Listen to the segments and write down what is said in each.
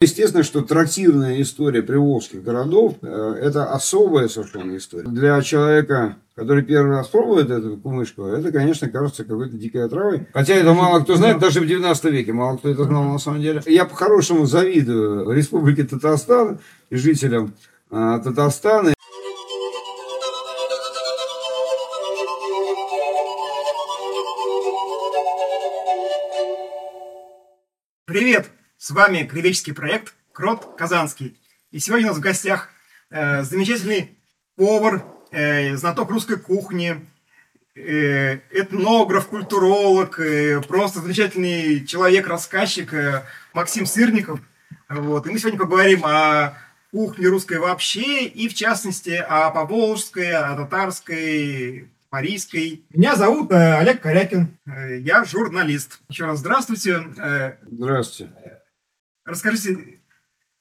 Естественно, что трактирная история приволжских городов э, – это особая совершенно история. Для человека, который первый раз пробует эту кумышку, это, конечно, кажется какой-то дикой отравой. Хотя это мало кто знает, даже в 19 веке мало кто это знал на самом деле. Я по-хорошему завидую Республике Татарстан и жителям э, Татарстана. Привет! С вами кревеческий проект Крот Казанский. И сегодня у нас в гостях э, замечательный повар, э, знаток русской кухни, э, этнограф, культуролог, э, просто замечательный человек-рассказчик э, Максим Сырников. Вот. И мы сегодня поговорим о кухне русской вообще и, в частности, о поволжской, о татарской, парийской. Меня зовут э, Олег Корякин, э, я журналист. Еще раз здравствуйте. Э, здравствуйте. Расскажите,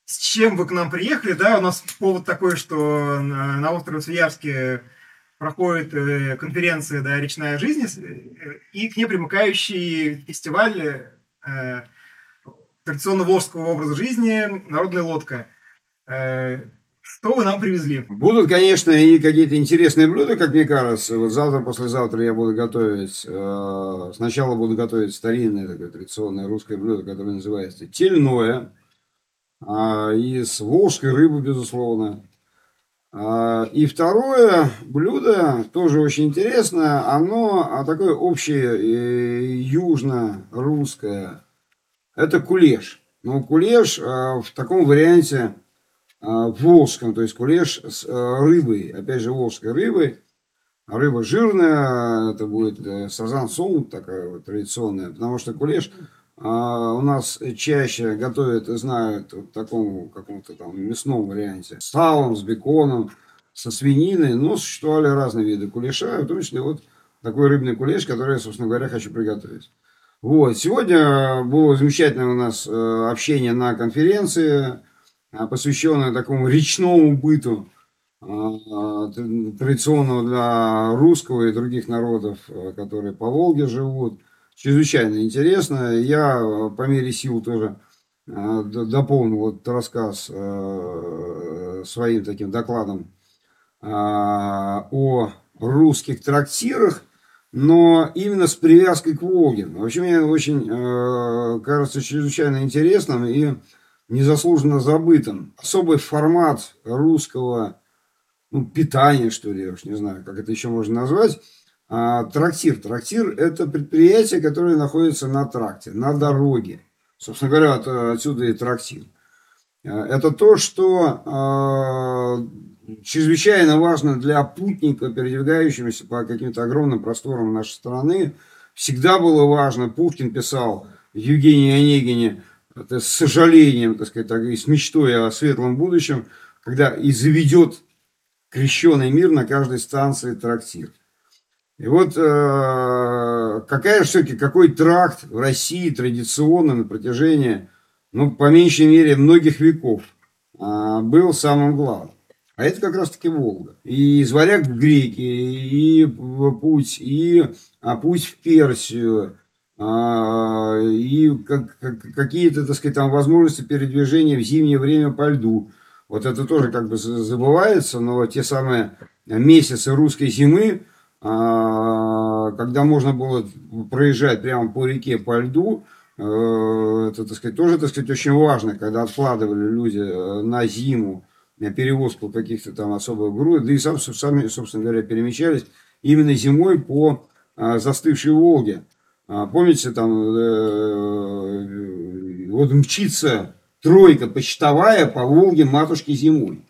с чем вы к нам приехали, да? У нас повод такой, что на, острове Свиярске проходит э, конференция да, «Речная жизнь» э, и к ней примыкающий фестиваль э, традиционного волжского образа жизни «Народная лодка». Э, что вы нам привезли? Будут, конечно, и какие-то интересные блюда, как мне кажется. Вот завтра, послезавтра я буду готовить. Э, сначала буду готовить старинное такое традиционное русское блюдо, которое называется тельное. А, из волжской рыбы, безусловно. А, и второе блюдо, тоже очень интересное, оно а, такое общее, э, южно-русское. Это кулеш. Но кулеш в таком варианте волжском, то есть кулеш с э, рыбой, опять же волжской рыбой. Рыба жирная, это будет э, сазан сом, такая вот традиционная, потому что кулеш а, у нас чаще готовят, знают в таком каком-то там мясном варианте. С салом, с беконом, со свининой, но существовали разные виды кулеша, в том числе вот такой рыбный кулеш, который я, собственно говоря, хочу приготовить. Вот. Сегодня было замечательное у нас э, общение на конференции а, посвященная такому речному быту, а, традиционного для русского и других народов, а, которые по Волге живут. Чрезвычайно интересно. Я по мере сил тоже дополнил этот рассказ своим таким докладом о русских трактирах, но именно с привязкой к Волге. Вообще мне очень кажется чрезвычайно интересным и незаслуженно забытым. Особый формат русского ну, питания, что ли, я уж не знаю, как это еще можно назвать. А, трактир. Трактир – это предприятие, которое находится на тракте, на дороге. Собственно говоря, от, отсюда и трактир. А, это то, что э, чрезвычайно важно для путника, передвигающегося по каким-то огромным просторам нашей страны. Всегда было важно, Пушкин писал Евгении Онегине – с сожалением, так сказать, так, и с мечтой о светлом будущем, когда и заведет крещенный мир на каждой станции трактир. И вот э, какая все-таки, какой тракт в России традиционно на протяжении, ну, по меньшей мере, многих веков э, был самым главным. А это как раз-таки Волга. И из варяг в греки, и путь, и а путь в Персию, и как, как, какие-то, так сказать, там возможности передвижения в зимнее время по льду. Вот это тоже как бы забывается, но те самые месяцы русской зимы, а, когда можно было проезжать прямо по реке по льду, э, это, так сказать, тоже, так сказать, очень важно, когда откладывали люди э, на зиму перевозку каких-то там особых груз, да и сам, сами, собственно говоря, перемещались именно зимой по а, застывшей Волге. А, помните, там э, вот мчится тройка почтовая по Волге матушки зимой.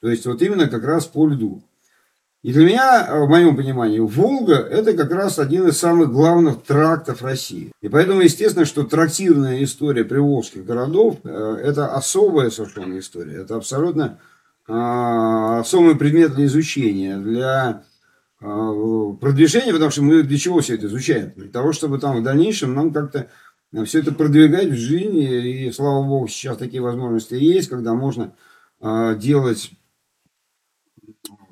То есть вот именно как раз по льду. И для меня, в моем понимании, Волга – это как раз один из самых главных трактов России. И поэтому, естественно, что трактирная история приволжских городов э, – это особая совершенно история. Это абсолютно а, особый предмет для изучения, для а, продвижение, потому что мы для чего все это изучаем? Для того, чтобы там в дальнейшем нам как-то э, все это продвигать в жизни. И слава богу, сейчас такие возможности есть, когда можно а, делать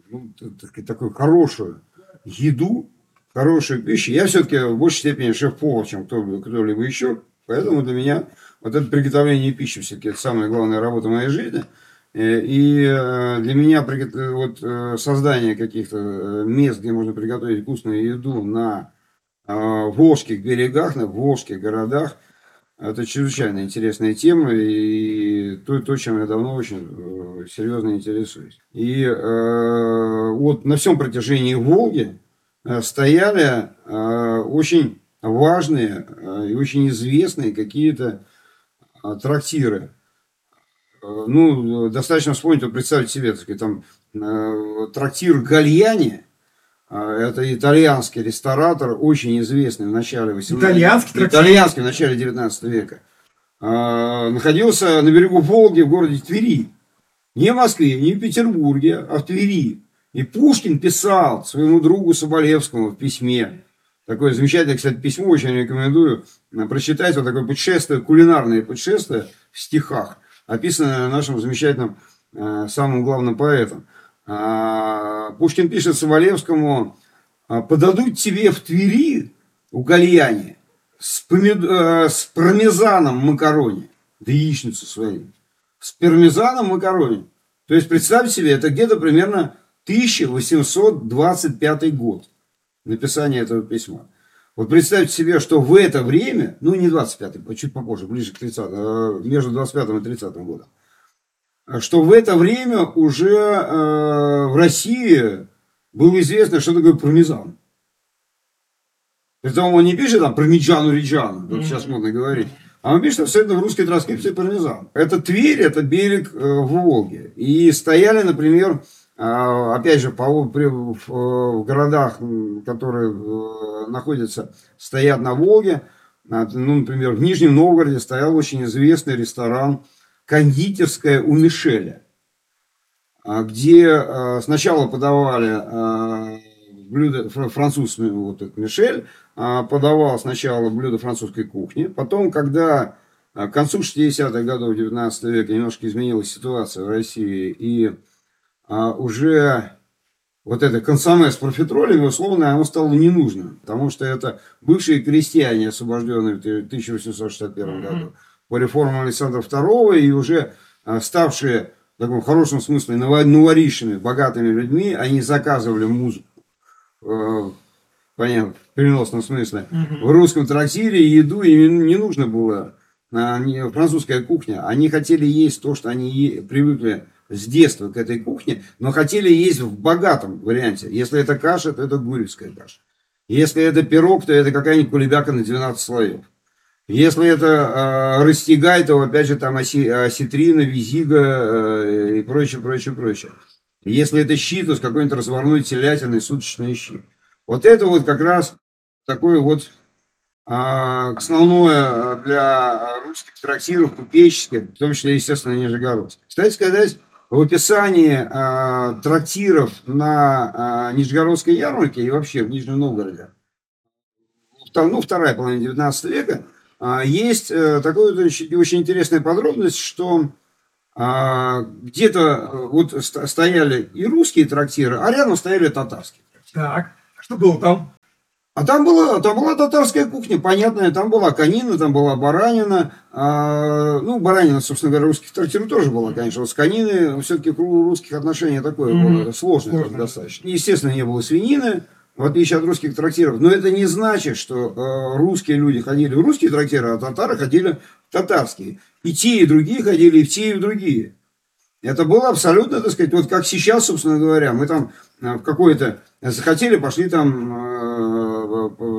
ну, так, такую хорошую еду, хорошую пищу. Я все-таки в большей степени шеф-повар, чем кто-либо еще. Поэтому для меня Вот это приготовление пищи все-таки это самая главная работа моей жизни. Э, и э, для меня вот создание каких-то мест, где можно приготовить вкусную еду на волжских берегах, на волжских городах, это чрезвычайно интересная тема и то, то чем я давно очень серьезно интересуюсь. И э, вот на всем протяжении Волги стояли э, очень важные э, и очень известные какие-то э, трактиры. Э, ну, достаточно вспомнить, вот представить себе, так сказать, там трактир Гальяни, это итальянский ресторатор, очень известный в начале 18 Итальянский трактир? Итальянский в начале 19 века. Находился на берегу Волги в городе Твери. Не в Москве, не в Петербурге, а в Твери. И Пушкин писал своему другу Соболевскому в письме, Такое замечательное, кстати, письмо, очень рекомендую прочитать. Вот такое путешествие, кулинарное путешествие в стихах, описанное нашим замечательным э, самым главным поэтом. А, Пушкин пишет Соболевскому, «А, подадут тебе в Твери у Гальяне с, помид... Э, с пармезаном макарони, да яичницу свою, с пармезаном макарони. То есть, представьте себе, это где-то примерно 1825 год написания этого письма. Вот представьте себе, что в это время, ну не 25-й, чуть попозже, ближе к 30 а между 25 и 30 годом, что в это время уже э, в России было известно, что такое пармезан. Притом он не пишет там пармиджану риджану, как сейчас модно говорить, а он пишет абсолютно в русской транскрипции пармезан. Это Тверь, это берег э, в Волге. И стояли, например, а, опять же, по, при, в, в городах, которые э, находятся, стоят на Волге, а, ну, например, в Нижнем Новгороде стоял очень известный ресторан «Кондитерская у Мишеля», а, где сначала подавали блюдо, француз, вот этот Мишель, подавал сначала блюдо французской кухни, потом, когда к концу 60-х годов 19 века немножко изменилась ситуация в России, и а уже вот это консоме с профитролями, условно, оно стало ненужным, потому что это бывшие крестьяне, освобожденные в 1861 году по реформам Александра II, и уже а, ставшие в таком хорошем смысле новоришими, богатыми людьми, они заказывали музыку, э, понятно, в переносном смысле, в русском трактире еду им не нужно было, а, французская кухня, они хотели есть то, что они привыкли с детства к этой кухне, но хотели есть в богатом варианте. Если это каша, то это гурьевская каша. Если это пирог, то это какая-нибудь кулебяка на 12 слоев. Если это э, растягай, то опять же там оси, осетрина, визига э, и прочее, прочее, прочее. Если это щи, то с какой-нибудь разварной телятиной суточные щи. Вот это вот как раз такое вот а, основное для русских трактиров, купеческих, в том числе, естественно, Нижегородск. Кстати сказать, в описании э, трактиров на э, Нижегородской ярмарке и вообще в Нижнем Новгороде, ну, вторая половина 19 века, э, есть э, такая очень, очень интересная подробность, что э, где-то вот стояли и русские трактиры, а рядом стояли татарские. Так, что было там? А там была, там была татарская кухня, понятная, там была конина, там была баранина. А, ну, баранина, собственно говоря, русских трактиров тоже была, конечно. Вот с кониной все-таки круг русских отношений такое mm-hmm. было сложное Сложно. достаточно. Естественно, не было свинины, в отличие от русских трактиров. Но это не значит, что э, русские люди ходили в русские трактиры, а татары ходили в татарские. И те, и другие ходили и в те, и в другие. Это было абсолютно, так сказать, вот как сейчас, собственно говоря, мы там э, в какое-то захотели, пошли там э,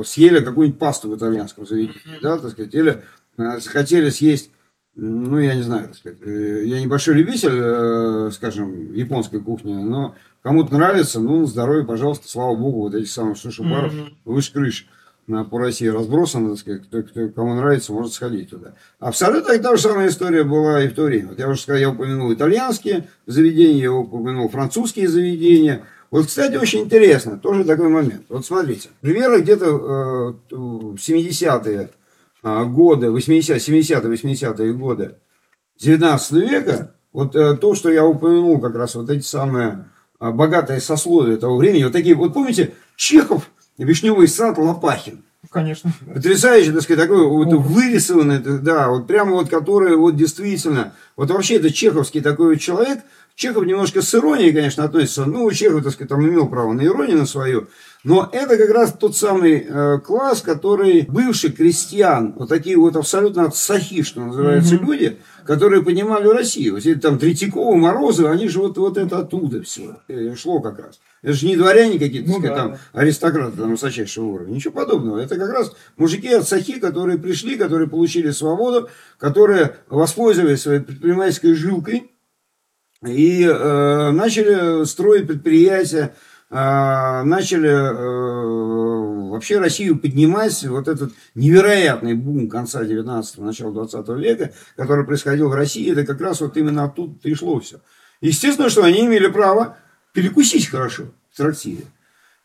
съели какую-нибудь пасту в итальянском заведении, да, так сказать, или э, захотели съесть, ну, я не знаю, так сказать, э, я небольшой любитель, э, скажем, японской кухни, но кому-то нравится, ну, здоровье, пожалуйста, слава богу, вот этих самых суши-баров mm-hmm. выше крыши по России разбросаны, так сказать, кто, кто, кому нравится, может сходить туда. Абсолютно та же самая история была и в то время. Вот я уже сказал, я упомянул итальянские заведения, я упомянул французские заведения – вот, кстати, очень интересно, тоже такой момент. Вот смотрите, примерно где-то э, в 70-е э, годы, 80 70-е, 80-е годы 19 века, вот э, то, что я упомянул, как раз вот эти самые э, богатые сословия того времени, вот такие, вот помните, Чехов, Вишневый сад, Лопахин. Конечно. Потрясающе, так сказать, такой вот вырисованный, да, вот прямо вот который вот действительно, вот вообще это чеховский такой вот человек, Чехов немножко с иронией, конечно, относится, ну, Чехов, так сказать, там имел право на иронию на свою, но это как раз тот самый э, класс, который бывший крестьян, вот такие вот абсолютно сахи, что называется, mm-hmm. люди, которые понимали Россию. Вот эти там Третьякова, Морозы, они же вот, вот это оттуда все э, шло как раз. Это же не дворяне какие-то, ну, да, там, аристократы там, высочайшего уровня. Ничего подобного. Это как раз мужики от Сахи, которые пришли, которые получили свободу, которые воспользовались своей предпринимательской жилкой и э, начали строить предприятия, э, начали э, вообще Россию поднимать. Вот этот невероятный бум конца 19-го, начала 20 века, который происходил в России, это как раз вот именно оттуда пришло все. Естественно, что они имели право перекусить хорошо в трактире.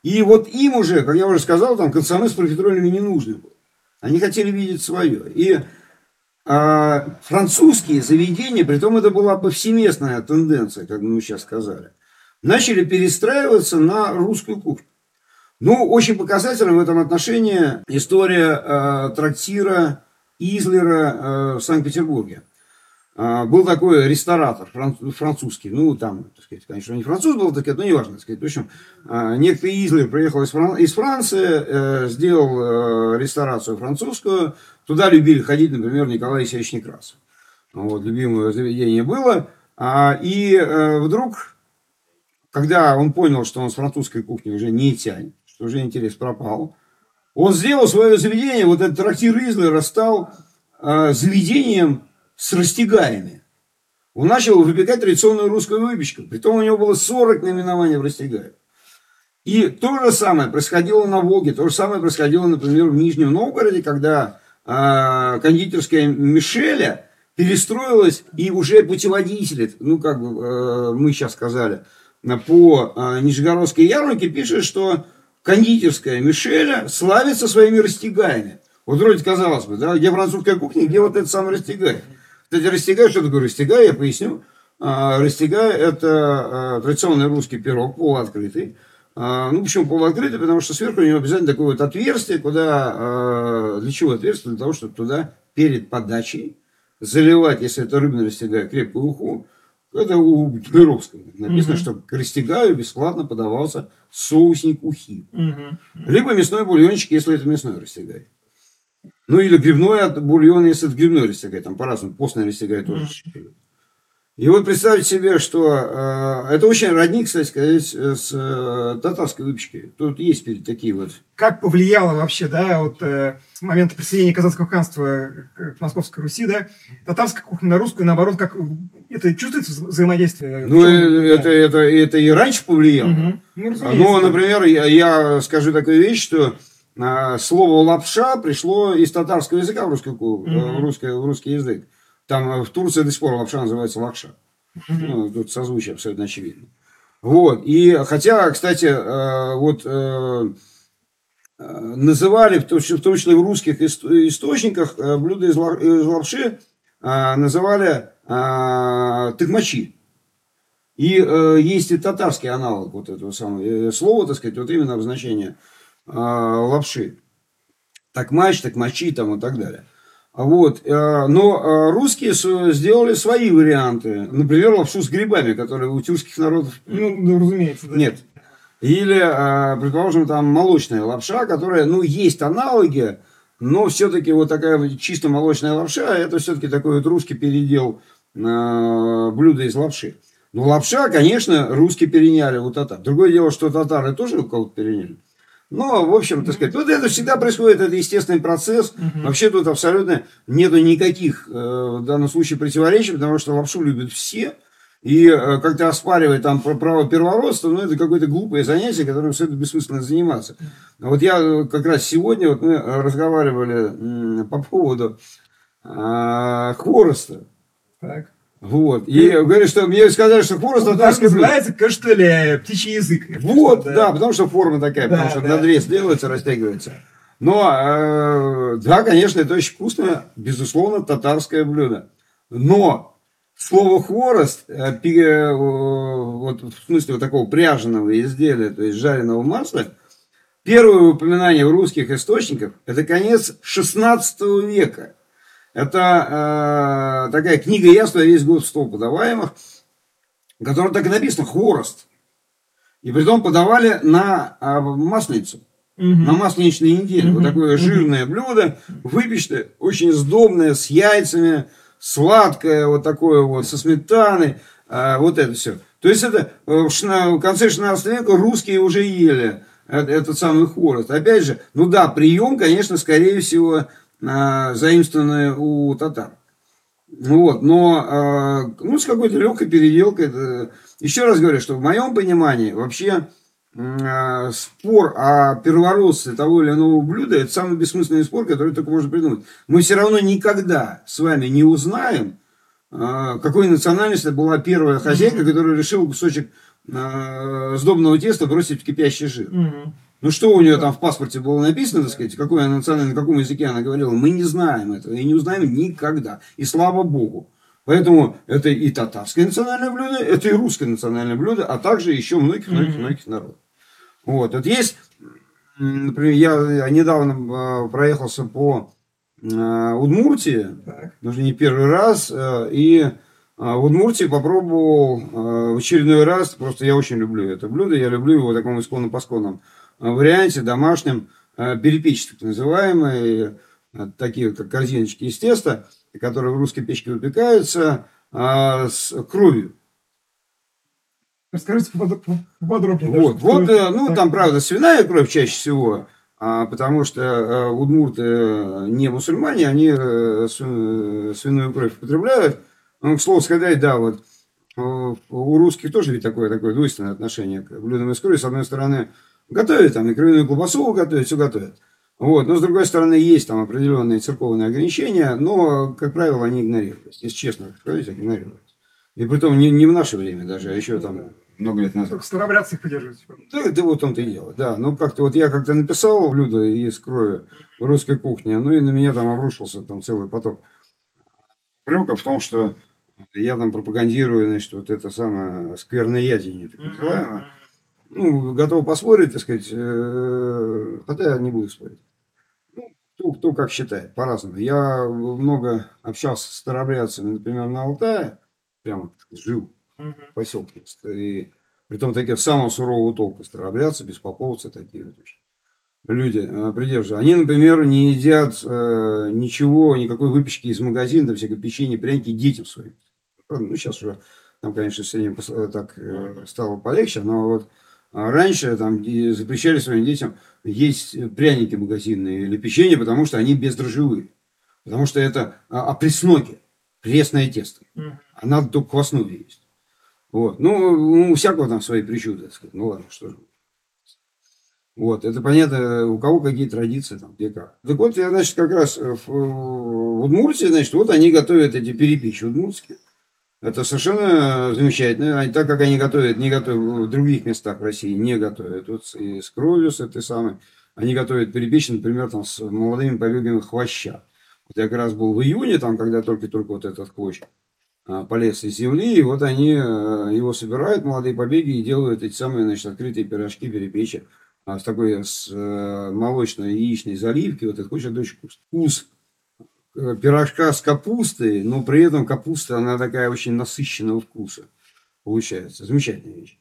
И вот им уже, как я уже сказал, там концаны с профитролями не нужны были. Они хотели видеть свое. И а, французские заведения, при том это была повсеместная тенденция, как мы сейчас сказали, начали перестраиваться на русскую кухню. Ну, очень показательна в этом отношении история э, трактира Излера э, в Санкт-Петербурге. А, был такой ресторатор французский, ну, там, так сказать, конечно, не француз был, так сказать, но неважно, так сказать. В общем, а, некто Излер приехал из Франции, э, сделал э, ресторацию французскую, туда любили ходить, например, Николай Исаевич Некрасов. Вот, любимое заведение было. А, и э, вдруг, когда он понял, что он с французской кухни уже не тянет, что уже интерес пропал, он сделал свое заведение, вот этот трактир Излера стал заведением с растягаями. Он начал выпекать традиционную русскую выпечку. Притом у него было 40 наименований в растягаях. И то же самое происходило на Волге, то же самое происходило, например, в Нижнем Новгороде, когда э, кондитерская Мишеля перестроилась, и уже путеводители, ну, как э, мы сейчас сказали, по э, Нижегородской ярмарке пишет, что кондитерская Мишеля славится своими растягаями. Вот вроде казалось бы, да, где французская кухня, где вот этот самый растягай. Кстати, растягай, что такое растягай, я поясню. А, растягай – это а, традиционный русский пирог, полуоткрытый. А, ну, почему полуоткрытый? Потому что сверху у него обязательно такое вот отверстие, куда, для чего отверстие? Для того, чтобы туда перед подачей заливать, если это рыбный растягай, крепкую уху. Это у Тверовского написано, mm что к растягаю бесплатно подавался соусник ухи. mm Либо мясной бульончик, если это мясной растягай. Ну или грибной бульон, если это грибной растягай, там по-разному, постный растягай тоже. Mm-hmm. И вот представьте себе, что э, это очень родник, кстати сказать, с э, татарской выпечкой. Тут есть такие вот. Как повлияло вообще, да, вот э, с момента присоединения Казанского ханства к Московской Руси, да, татарская кухня на русскую, наоборот, как это чувствуется взаимодействие? Ну, э, это, это, это и раньше повлияло. Угу. Ну, Но, например, я, я скажу такую вещь, что а, слово лапша пришло из татарского языка в, русский, mm-hmm. в, русский, в русский язык. Там э, в Турции до сих пор лапша называется лакша. Mm-hmm. Ну, тут созвучие абсолютно очевидно. Вот. И хотя, кстати, э, вот называли, в том числе в русских источниках, блюда из лапши называли тыкмачи. И есть и татарский аналог вот этого самого слова, так сказать, вот именно обозначение лапши. Так матч, так мочи там и так далее. Вот. Э, но э, русские сделали свои варианты. Например, лапшу с грибами, которые у тюркских народов... Ну, ну разумеется. Да. Нет. Или, э, предположим, там молочная лапша, которая, ну, есть аналоги, но все-таки вот такая чисто молочная лапша, это все-таки такой вот русский передел блюда из лапши. Но лапша, конечно, русские переняли у татар. Другое дело, что татары тоже у кого-то переняли. Ну, в общем, так сказать, вот это всегда происходит, это естественный процесс. Угу. Вообще тут абсолютно нету никаких э, в данном случае противоречий, потому что лапшу любят все. И э, как-то оспаривать там право первородства, ну, это какое-то глупое занятие, которым все это бессмысленно заниматься. Вот я э, как раз сегодня, вот мы разговаривали по поводу э, хвороста. Так. Вот. И говорят, что мне сказали, что хворост ну, так называется, как что ли, птичий язык. Вот, да. да, потому что форма такая, да, потому что да. надрез делается, растягивается. Но, э, да, конечно, это очень вкусное, безусловно, татарское блюдо. Но слово хворост, э, э, вот в смысле вот такого пряженого изделия, то есть жареного масла, первое упоминание в русских источниках – это конец 16 века. Это э, такая книга ясная, весь год в стол подаваемых, которая так и написано «Хворост». И при том подавали на э, масленицу, угу. на масленичной неделе. Угу. Вот такое жирное блюдо, выпечное, очень сдобное, с яйцами, сладкое, вот такое вот, со сметаной, э, вот это все. То есть это в, в конце 16 века русские уже ели этот самый хворост. Опять же, ну да, прием, конечно, скорее всего, заимствованное у татар. Вот, но э, ну, с какой-то легкой переделкой. Еще раз говорю, что в моем понимании вообще э, спор о первородстве того или иного блюда это самый бессмысленный спор, который только можно придумать. Мы все равно никогда с вами не узнаем, э, какой национальности была первая хозяйка, которая решила кусочек э, сдобного теста бросить в кипящий жир. Ну, что у нее там в паспорте было написано, так сказать, какой она национальный, на каком языке она говорила, мы не знаем этого и не узнаем никогда. И слава богу. Поэтому это и татарское национальное блюдо, это и русское национальное блюдо, а также еще многих-многих-многих народов. Вот. Вот есть, например, я недавно а, проехался по а, Удмуртии, так. уже не первый раз, а, и в Удмуртии попробовал в очередной раз, просто я очень люблю это блюдо, я люблю его таком исконно-посконном варианте домашнем э, перепечь, так называемые, э, такие как корзиночки из теста, которые в русской печке выпекаются э, с кровью. Расскажите подробнее. Вот, вот ну, там, правда, свиная кровь чаще всего, а, потому что удмурты не мусульмане, они свиную кровь употребляют. Ну, к слову сказать, да, вот у русских тоже ведь такое, такое двойственное отношение к блюдам из крови. С одной стороны, Готовят там и кровяную колбасу готовят, все готовят. Вот. Но, с другой стороны, есть там определенные церковные ограничения, но, как правило, они игнорируются. Если честно сказать, игнорируются. И при том не, не в наше время даже, а еще там много лет назад. Только старобрядцы их поддерживаете. Да, да вот в том-то и дело, да. Ну, как-то вот я как-то написал блюдо из крови в русской кухне, ну, и на меня там обрушился там целый поток упреков в том, что я там пропагандирую, значит, вот это самое скверное ядение, так называемое ну, готов поспорить, так сказать, э, хотя я не буду спорить. Ну, кто, кто как считает, по-разному. Я много общался с старобрядцами, например, на Алтае, прямо жил в поселке. И при том такие самого сурового толка старобрядцы, беспоповцы такие вот люди э, придерживаются. Они, например, не едят э, ничего, никакой выпечки из магазина, там всякое печенье, пряники детям своим. Ну, сейчас уже там, конечно, с этим так э, стало полегче, но вот раньше там запрещали своим детям есть пряники магазинные или печенье, потому что они бездрожжевые. Потому что это а, опресноки, пресное тесто. А надо только квасную есть. Вот. Ну, у всякого там свои причуды, так сказать. Ну ладно, что же. Вот, это понятно, у кого какие традиции, там, где как. Так вот, я, значит, как раз в, в Удмуртии, значит, вот они готовят эти перепечи удмуртские. Это совершенно замечательно. Так как они готовят, не готовят в других местах России, не готовят. Вот и с кровью, с этой самой. Они готовят перепечь, например, там, с молодыми побегами хвоща. Вот я как раз был в июне, там, когда только-только вот этот хвощ а, полез из земли, и вот они а, его собирают, молодые побеги, и делают эти самые, значит, открытые пирожки, перепечи а, с такой с э, молочной яичной заливки. Вот это очень вкус Э, пирожка с капустой, но при этом капуста, она такая очень насыщенного вкуса получается. Замечательная вещь.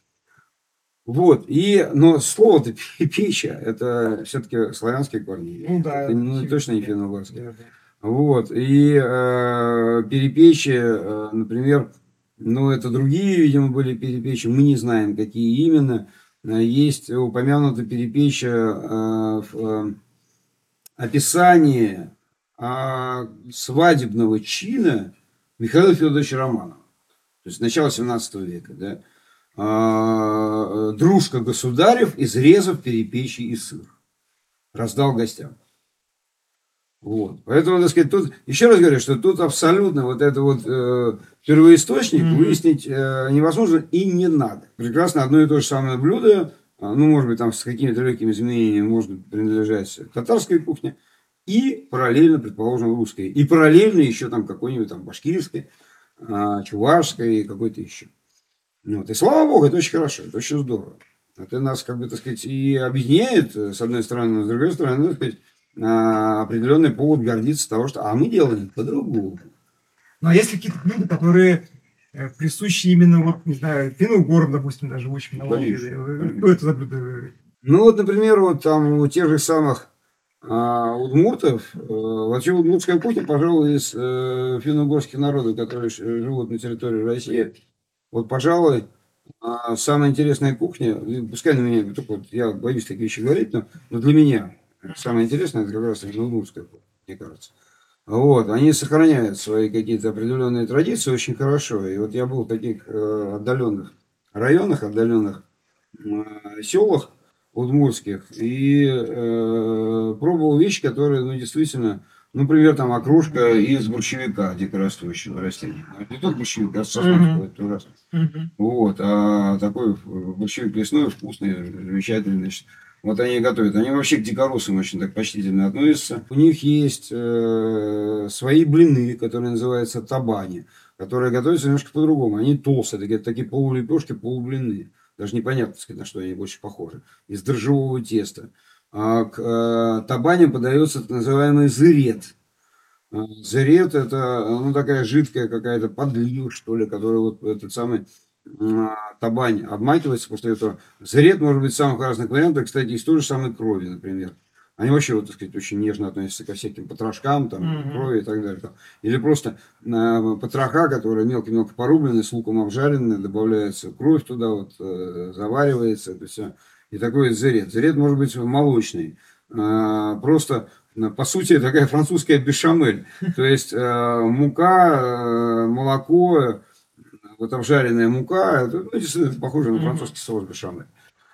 Вот, и, но слово-то печа, это все-таки славянские корни. Ну да. Это ну, точно не финно-угорские. Вот, и э, перепечи, э, например, ну это другие, видимо, были перепечи, мы не знаем, какие именно. Э, есть упомянута перепеча э, в э, описании свадебного чина Михаила Федоровича Романова. То есть начало 17 века. Да? А, дружка государев, изрезав перепечи и сыр. Раздал гостям. Вот. Поэтому, так сказать, тут, еще раз говорю, что тут абсолютно вот это вот э, первоисточник mm-hmm. выяснить э, невозможно и не надо. Прекрасно одно и то же самое блюдо, ну, может быть, там с какими-то легкими изменениями может принадлежать татарской кухне, и параллельно, предположим, русской. И параллельно еще там какой-нибудь там башкирской, а, чувашской, какой-то еще. Вот. И слава богу, это очень хорошо, это очень здорово. Это нас, как бы, так сказать, и объединяет, с одной стороны, но с другой стороны, так сказать, а, определенный повод гордиться того, что а мы делаем по-другому. Ну, а есть какие-то блюда, которые э, присущи именно, вот, не знаю, финно-угорам, допустим, даже очень на Волге? Что это за блюдо? Ну, вот, например, вот там у тех же самых а, удмуртов, э, вообще удмуртская кухня, пожалуй, из э, финно-угорских народов, которые живут на территории России, вот, пожалуй, а, самая интересная кухня, пускай на меня, только вот я боюсь такие вещи говорить, но, но для меня самое интересное, это как раз удмуртская кухня, мне кажется. Вот, они сохраняют свои какие-то определенные традиции очень хорошо. И вот я был в таких э, отдаленных районах, отдаленных э, селах удмуртских и э, пробовал вещи, которые, ну, действительно, ну, например, там окружка из борщевика дикорастущего растения. Не тот борщевик, а это ужасно. Вот, а такой борщевик лесной, вкусный, замечательный, значит, вот они готовят. Они вообще к дикорусам очень так почтительно относятся. У них есть э, свои блины, которые называются табани, которые готовятся немножко по-другому. Они толстые, такие, такие полулепешки, полублины. Даже непонятно, сказать, на что они больше похожи. Из дрожжевого теста. А к э, табаням подается так называемый зырет. А, зырет – это ну, такая жидкая какая-то подлива, что ли, которая вот этот самый табань обмакивается после этого. Заред может быть самых разных вариантов. Кстати, из той же самой крови, например. Они вообще, вот, так сказать, очень нежно относятся ко всяким потрошкам, там, mm-hmm. крови и так далее. Там. Или просто э, потроха, которые мелко-мелко порублены, с луком обжаренные, добавляется кровь туда, вот, э, заваривается, это все. И такой зерет. Зерет может быть молочный. Э, просто, по сути, такая французская бешамель. То есть, э, мука, э, молоко, вот обжаренная мука, это, ну, действительно похоже на французский соус бешамель.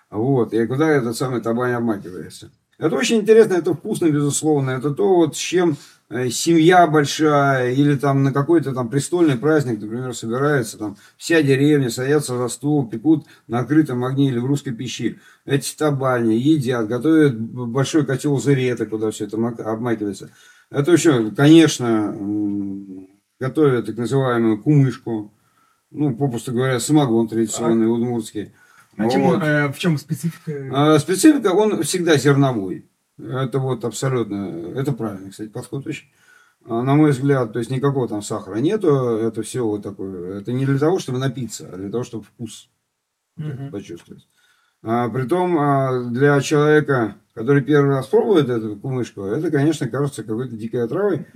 Вот, и куда этот самый табань обмакивается. Это очень интересно, это вкусно, безусловно. Это то, вот с чем э, семья большая или там на какой-то там престольный праздник, например, собирается, там вся деревня садятся за стол, пекут на открытом огне или в русской пищи. Эти табани едят, готовят большой котел зарета, куда все это обмакивается. Это еще, конечно, готовят так называемую кумышку, ну, попросту говоря, самогон традиционный, удмуртский. А вот. чем, э, в чем специфика? А, специфика, он всегда зерновой. Это вот абсолютно, это правильно, кстати, подход очень. А, на мой взгляд, то есть никакого там сахара нету, это все вот такое. Это не для того, чтобы напиться, а для того, чтобы вкус угу. почувствовать. А, притом для человека, который первый раз пробует эту кумышку, это, конечно, кажется какой-то дикой отравой,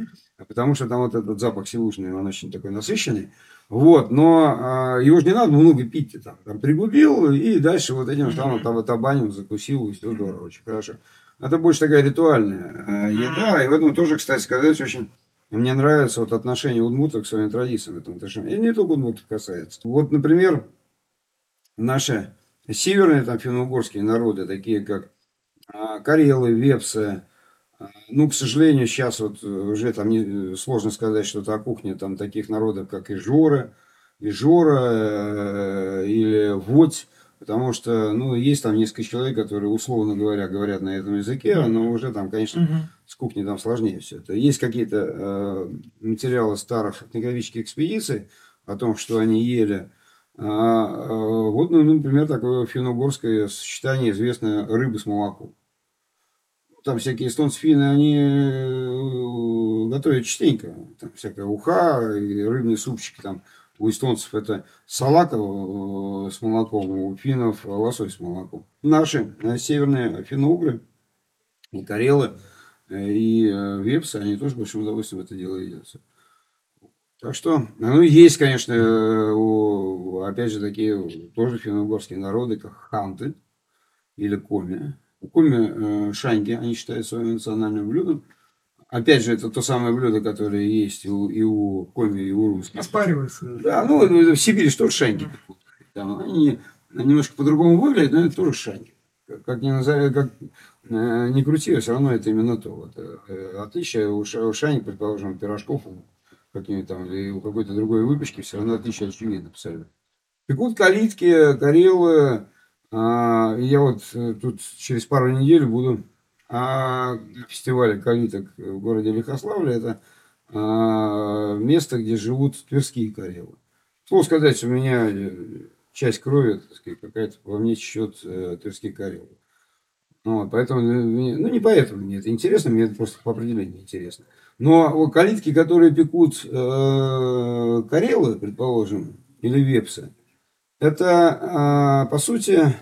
потому что там вот этот запах сивушный, он очень такой насыщенный. Вот, но а, его же не надо много пить, там, там пригубил и дальше вот этим самым там табанем закусил, и все здорово, очень хорошо. Это больше такая ритуальная а, еда, и в этом тоже, кстати сказать, очень мне нравится вот отношение удмуртов к своим традициям в этом отношении. И не только удмуртов касается. Вот, например, наши северные там финно-угорские народы, такие как а, карелы, вепсы, ну, к сожалению, сейчас вот уже там не, сложно сказать что-то о кухне там таких народов, как Ижора, Ижора э, или Водь, потому что, ну, есть там несколько человек, которые, условно говоря, говорят на этом языке, но уже там, конечно, с кухней там сложнее все это. Есть какие-то э, материалы старых этнографических экспедиций о том, что они ели. А, а, вот, ну, например, такое финно-угорское сочетание известное рыбы с молоком там всякие эстонцы, финны, они э, готовят частенько. Там всякая уха и рыбные супчики. Там у эстонцев это салака э, с молоком, у финнов лосось с молоком. Наши э, северные финно-угры и карелы и вепсы, они тоже большим удовольствием это дело едят. Так что, ну, есть, конечно, опять же, такие тоже финно-угорские народы, как ханты или коми, Куми э, шаньги, они считают своим национальным блюдом. Опять же, это то самое блюдо, которое есть и у, и у коми, и у русских. Оспаривается. Да, ну, в Сибири что тоже шаньги. Там, они немножко по-другому выглядят, но это тоже шаньги. Как, не назови, как э, не крути, все равно это именно то. Вот, э, отличие у, у шаньги, предположим, пирожков какими там, или у какой-то другой выпечки, все равно отличие очевидно абсолютно. Пекут калитки, карелы, а, я вот э, тут через пару недель буду а, на фестивале калиток в городе Лихославле. Это а, место, где живут тверские карелы. Слово сказать, у меня э, часть крови, какая-то во мне течет э, Тверские Карелы. Вот, поэтому, ну, не поэтому мне это интересно, мне это просто по определению интересно. Но калитки, которые пекут э, Карелы, предположим, или Вепсы, это, э, по сути,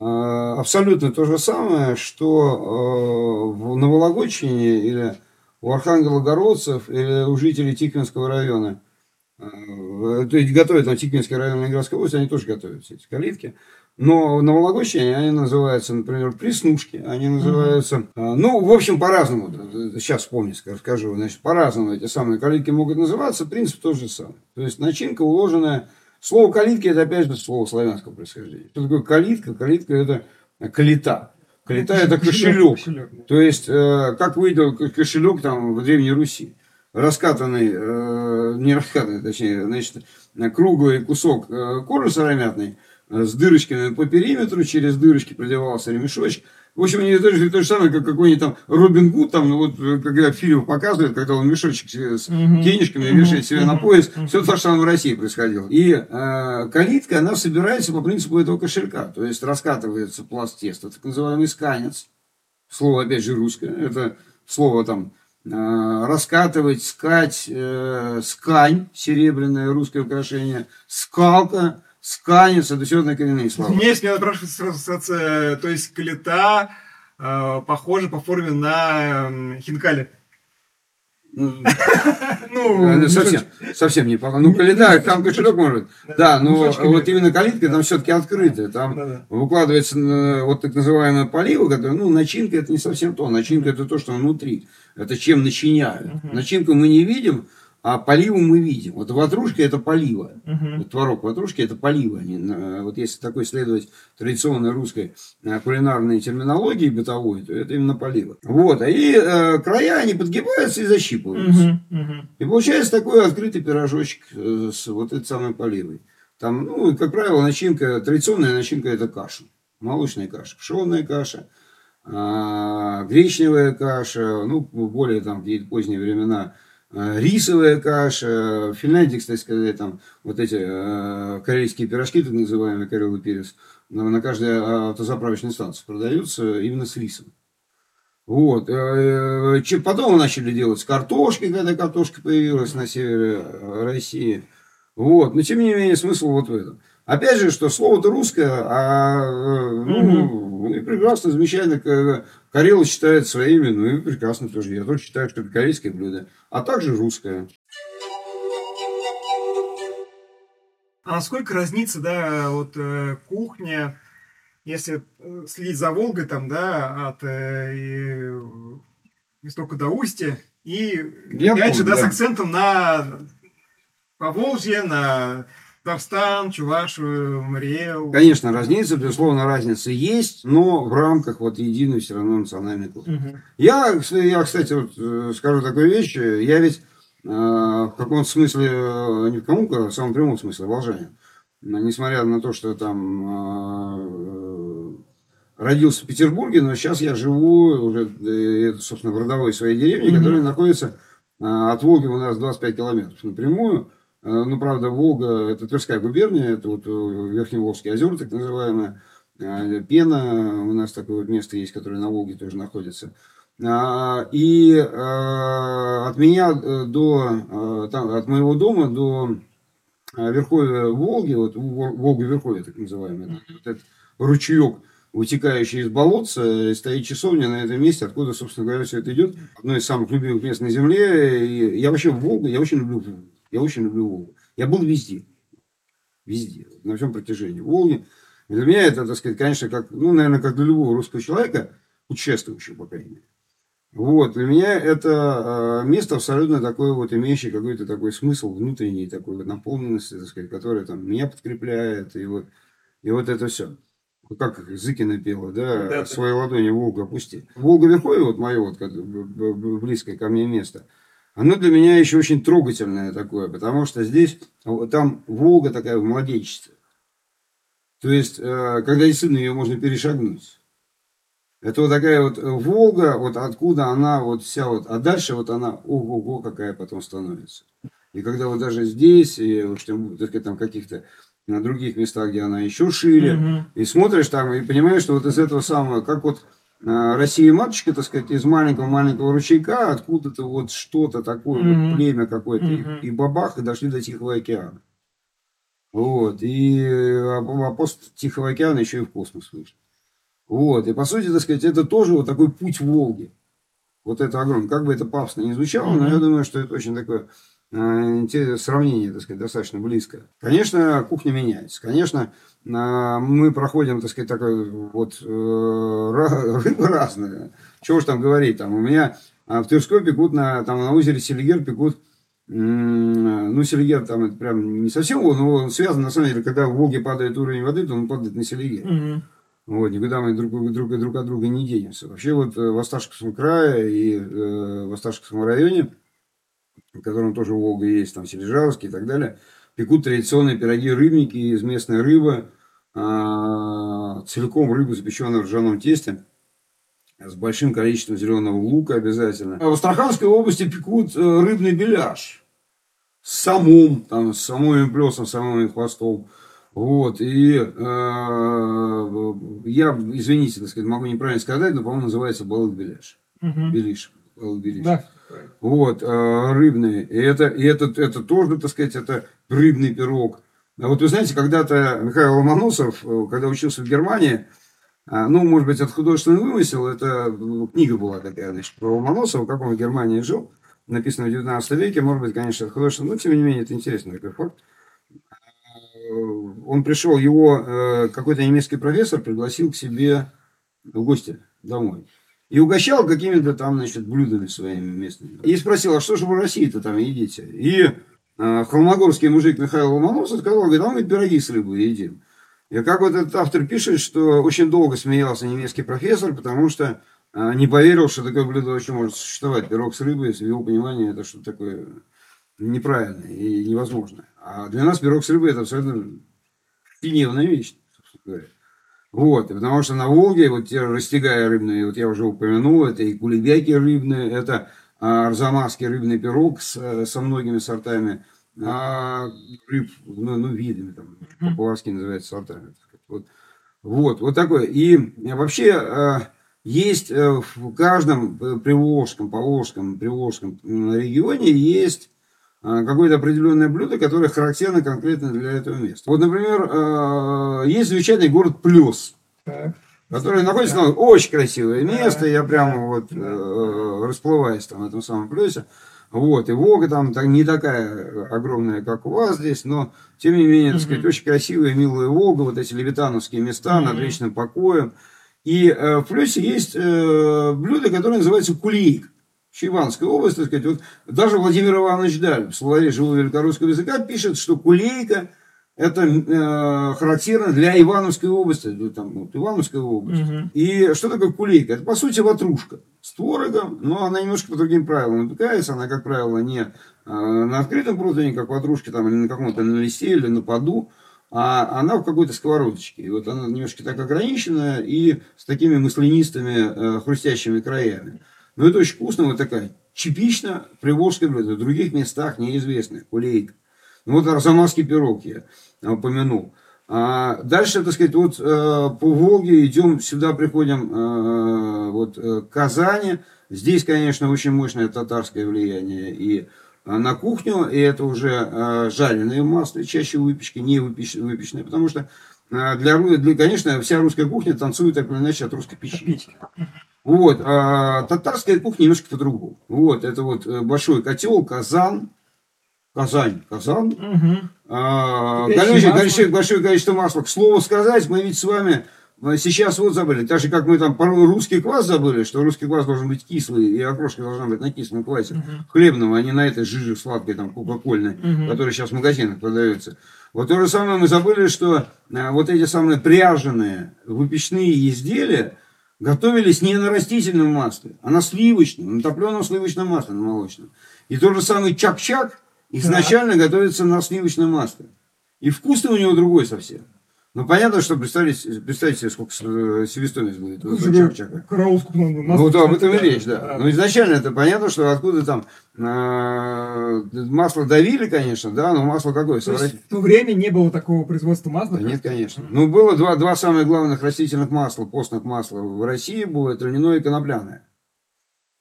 э, абсолютно то же самое, что э, на Вологодчине или у архангелогородцев или у жителей Тиквинского района – то есть готовят на Тиквинский район Ленинградской области, они тоже готовят все эти калитки. Но на Вологодчине они называются, например, приснушки, они называются, mm-hmm. ну, в общем, по-разному, сейчас вспомнить, скажу, значит, по-разному эти самые калитки могут называться, принцип тот же самый. То есть начинка уложенная, слово калитки это опять же слово славянского происхождения. Что такое калитка? Калитка это калита. Калита это кошелек. кошелек. То есть, э, как выглядел кошелек там в Древней Руси раскатанный, э, не раскатанный, точнее, значит, круглый кусок э, кожи сыромятной с дырочками по периметру, через дырочки продевался ремешочек. В общем, они то же, то же самое, как какой-нибудь там Робин Гуд, там, ну, вот, когда фильм показывает, когда он мешочек с uh-huh. денежками uh-huh. вешает себе uh-huh. на пояс, uh-huh. все то же самое в России происходило. И э, калитка, она собирается по принципу этого кошелька, то есть раскатывается пласт теста, так называемый сканец. Слово, опять же, русское, это слово там Э, раскатывать, скать, э, скань, серебряное русское украшение, скалка, сканец, это все однокоренные слова. Мне если напрашивается сразу ассоциация, то есть клета э, похожа по форме на э, хинкали. Ну, ну совсем, совсем не похоже. Ну, калита, там кошелек может. Да, но вот именно калитка там все-таки открытая. Там выкладывается вот так называемая полива, которая, ну, начинка это не совсем то. Начинка это то, что внутри. Это чем начиняют. Начинку мы не видим, а поливу мы видим. Вот ватрушка это полива. Uh-huh. Вот творог ватрушки это полива. Вот если такой следовать традиционной русской э, кулинарной терминологии бытовой, то это именно полива. Вот. А и э, края они подгибаются и защипываются. Uh-huh. Uh-huh. И получается такой открытый пирожочек э, с вот этой самой поливой. Там, ну, как правило, начинка, традиционная начинка это каша. Молочная каша, пшенная каша, э, гречневая каша, ну, более там какие-то поздние времена Э, рисовая каша. В Финляндии, кстати сказать, там вот эти э, корейские пирожки, так называемые корелый перец, на, каждой автозаправочной станции продаются именно с рисом. Вот. Э, потом начали делать с картошкой, когда картошка появилась на севере России. Вот. Но тем не менее смысл вот в этом. Опять же, что слово-то русское, а ну, угу. и прекрасно, замечательно. Карелы считают своими, ну и прекрасно тоже. Я тоже считаю, что это корейское блюдо, а также русское. А насколько разнится, да, вот э, кухня, если э, следить за Волгой, там, да, от э, истока до устья, и, Я опять помню, же, да, да, с акцентом на Поволжье, на Татарстан, Чувашию, Мариэл. Конечно, разница, безусловно, разница есть, но в рамках вот единой все равно национальной культуры. Угу. Я, я, кстати, вот э, скажу такую вещь, я ведь э, в каком-то смысле, э, не в каком а в самом прямом смысле, волжанин. Несмотря на то, что там э, родился в Петербурге, но сейчас я живу уже, э, собственно, в родовой своей деревне, угу. которая находится э, от Волги у нас 25 километров напрямую. Э, ну, правда, Волга, это Тверская губерния, это вот э, Верхневолжские озера, так называемые. Э, Пена, у нас такое вот место есть, которое на Волге тоже находится. И от меня до, там, от моего дома до Верховья Волги, вот Волга Верховья, так называемый, вот этот ручеек, вытекающий из болотца, стоит часовня на этом месте, откуда, собственно говоря, все это идет. Одно из самых любимых мест на Земле. И я вообще в Волгу, я очень люблю я очень люблю Волгу. Я был везде. Везде. На всем протяжении Волги. И для меня это, так сказать, конечно, как, ну, наверное, как для любого русского человека, участвующего, по крайней мере. Вот, для меня это э, место абсолютно такое вот, имеющее какой-то такой смысл внутренний, такой вот наполненности, так сказать, которая там меня подкрепляет, и вот, и вот это все. Как Зыкина пела, да, да свои ладони Волга опусти. Волга Верховье, вот мое вот близкое ко мне место – оно для меня еще очень трогательное такое, потому что здесь, там Волга такая в младенчестве. То есть, э, когда действительно ее можно перешагнуть. Это вот такая вот Волга, вот откуда она вот вся вот, а дальше вот она, ого-го, какая потом становится. И когда вот даже здесь, и вот, так сказать, там каких-то на других местах, где она еще шире. Мгм. И смотришь там и понимаешь, что вот из этого самого, как вот а, Россия матушка, так сказать, из маленького-маленького ручейка, откуда-то вот что-то такое, Мгм. вот племя какое-то, и- Мгм. и, бабах, и дошли до Тихого океана. Вот, и а, а после Тихого океана еще и в космос вышли. Вот, и по сути, так сказать, это тоже вот такой путь Волги. Вот это огромное. Как бы это пафосно не звучало, но Мгм. я думаю, что это очень такое а, сравнение, так сказать, достаточно близкое. Конечно, кухня меняется. Конечно, а, мы проходим, так сказать, такой вот э, рыба разная. Чего уж там говорить, там у меня в Тверской пекут на, там, на озере Селигер пекут ну, Селигер там это прям не совсем, он, но он связан, на самом деле, когда в Волге падает уровень воды, то он падает на Селигер. Мгм. Вот, никуда мы друг, друг, друг от друга не денемся. Вообще вот э, в Осташковском крае и э, в Осташковском районе, в котором тоже Волга есть, там Сележавский и так далее, пекут традиционные пироги-рыбники из местной рыбы, а, целиком рыбу, запеченную в ржаном тесте, с большим количеством зеленого лука обязательно. А В Астраханской области пекут э, рыбный беляш с самым, там, с самым плесом, с самым хвостом. Вот, и э, я, извините, так сказать, могу неправильно сказать, но, по-моему, называется балык беляш. Мгм. Белиш. Балык белиш. Да. Вот, э, рыбный. И это, и это, это тоже, так сказать, это рыбный пирог. А вот вы знаете, когда-то Михаил Ломоносов, э, когда учился в Германии, а, ну, может быть, это художественный вымысел, это э, книга была такая, значит, про Ломоносова, как он в Германии жил, написано в 19 веке, может быть, конечно, это художественный, но, тем не менее, это интересный такой факт. Э, Он пришел, его э, какой-то немецкий профессор пригласил к себе в гости домой. И угощал какими-то там, значит, блюдами своими местными. И спросил, а что же вы в России-то там едите? И э, холмогорский мужик Михаил Ломоносов сказал, говорит, а мы пироги с рыбой едим. И как вот этот автор пишет, что очень долго смеялся немецкий профессор, потому что э, не поверил, что такое блюдо вообще может существовать. Пирог с рыбой, в его понимании, это что-то такое неправильное и невозможное. А для нас пирог с рыбой это абсолютно гневная вещь, собственно говоря. Вот, потому что на Волге, вот те растягая рыбные, вот я уже упомянул, это и кулебяки рыбные, это а, арзамасский рыбный пирог с, со многими сортами а, рыб, ну, ну, видами, там, по-поварски называется сортами. Вот, вот, вот такое. И вообще э, есть э, в каждом э, приволжском, поволжском, приволжском регионе есть какое-то определенное блюдо, которое характерно конкретно для этого места. Вот, например, э, есть замечательный город Так. который находится на очень красивое место. Я прямо вот э, расплываюсь там в этом самом Плесе. Вот, и Волга там так, не такая огромная, как у вас здесь, но, тем не менее, так сказать, очень красивая, милая Волга, вот эти левитановские места над вечным покоем. И э, в Плесе есть э, блюдо, которое называется кулик. Ивановская область, так сказать, вот даже Владимир Иванович Даль в словаре живого великорусского языка пишет, что кулейка это э, характерно для Ивановской области, ну, там, вот, Ивановская область. Мгм. И что такое кулейка? Это, по сути, ватрушка с творогом, но она немножко по другим правилам выпекается. Она, как правило, не э, на открытом противне, как ватрушки, там, или на каком-то на листе, или на поду, а она в какой-то сковородочке. И вот она немножко так ограничена и с такими маслянистыми, э, хрустящими краями. Но это очень вкусно, вот такая типично приволжское блюдо. В других местах неизвестная кулейка. Ну, вот арзамасский пирог я упомянул. А дальше, так сказать, вот э, по Волге идем, сюда приходим э, вот э, к Казани. Здесь, конечно, очень мощное татарское влияние и э, на кухню, и это уже э, жареные масла, чаще выпечки, не выпеч- выпечные, потому что для, для, конечно, вся русская кухня танцует так или иначе от русской печи. Вот, а татарская кухня немножко по-другому. Вот, это вот э, большой котел, казан, Казань, казан, Мгм. а, количество- масло. большое, количество масла. К слову сказать, мы ведь с вами э, сейчас вот забыли, так же как мы там порой русский квас забыли, что русский квас должен быть кислый, и окрошка должна быть на кислом квасе, Мгм. хлебном, а не на этой жиже сладкой, там, кока-кольной, Мгм. которая сейчас в магазинах продается. Вот то же самое мы забыли, что э, вот эти самые пряженые выпечные изделия готовились не на растительном масле, а на сливочном, на топленом сливочном масле, на молочном. И тот же самый чак-чак изначально готовится на сливочном масле. И вкус у него другой совсем. Ну, понятно, что представьте, представьте себе, сколько с- себестоимость будет. у Слушай, чак-чака. Караул сколько надо, Ну, масло вот об этом и речь, да. Ну, изначально это понятно, что откуда там э, масло давили, конечно, да, но масло какое? То есть в то время не было такого производства масла? Да нет, конечно. Ну, было два, два самых главных растительных масла, постных масла в России было, это льняное и конопляное.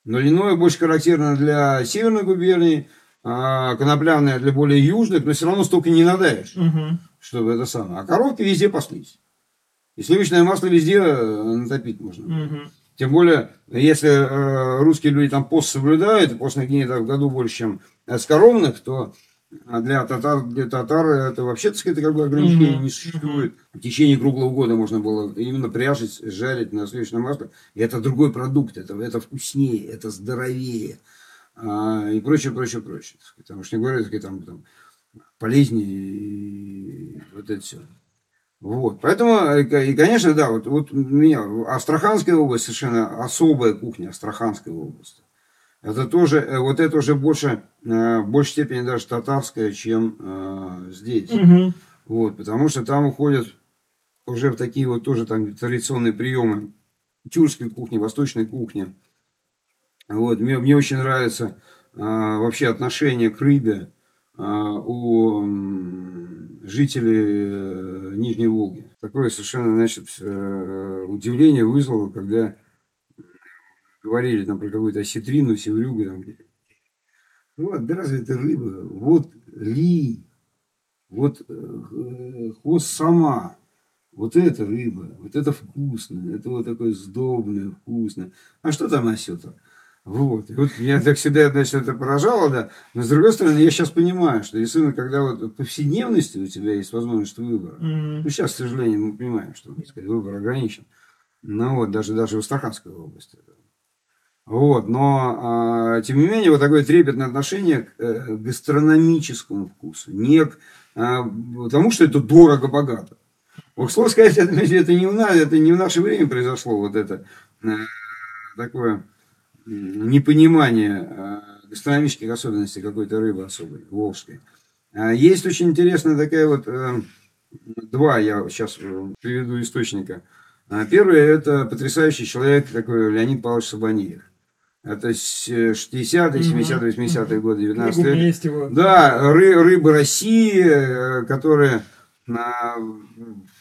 Но льняное больше характерно для северной губернии, а конопляное для более южных, но все равно столько не надаешь, Мгм. Чтобы это самое. А коровки везде паслись. И сливочное масло везде э, натопить можно. Мгм. Тем более, если э, русские люди там пост соблюдают, постных дней в году больше, чем с коровных, то для татар, для татар это вообще, так сказать, как бы ограничений Мгм. не существует. В течение круглого года можно было именно пряжить, жарить на сливочном масле. И это другой продукт, это, это вкуснее, это здоровее. а, и прочее, прочее, прочее. Потому что не сказать, там, там полезнее и вот это все. Вот, поэтому, э, и, конечно, да, вот, вот у меня Астраханская область совершенно особая кухня Астраханской области. Это тоже, э, вот это уже больше, э, в большей степени даже татарская, чем здесь. Мгм. Вот, потому что там уходят уже в такие вот тоже там традиционные приемы тюркской кухни, восточной кухни. Вот, мне, мне очень нравится вообще отношение к рыбе у м, жителей э, Нижней Волги. Такое совершенно, значит, э, удивление вызвало, когда говорили там про какую-то осетрину, севрюгу. Там, где- вот, да разве это рыба? Вот ли, вот э, хвост сама. Вот это рыба, вот это вкусно, это вот такое сдобное, вкусное. А что там осетр? Вот. И вот меня так всегда, значит, это поражало, да. Но с другой стороны, я сейчас понимаю, что действительно, когда вот в повседневности у тебя есть возможность выбора, Мгм. ну, сейчас, к сожалению, мы понимаем, что сказать, выбор ограничен. Ну вот, даже, даже в Астраханской области. Вот, но, а, тем не менее, вот такое трепетное отношение к э, гастрономическому вкусу. Не к а, тому, что это дорого-богато. Вот, слово сказать, это, это, не в, это не в наше время произошло, вот это э, такое непонимание э, гастрономических особенностей какой-то рыбы особой, волжской. А Есть очень интересная такая вот, э, два я сейчас э, приведу источника. А Первый – это потрясающий человек такой Леонид Павлович Сабанеев. Это с- э, 60-е, 70-е, 80-е годы, 19 Книгу у меня века. есть его. Да, ры, рыбы России, э, которые на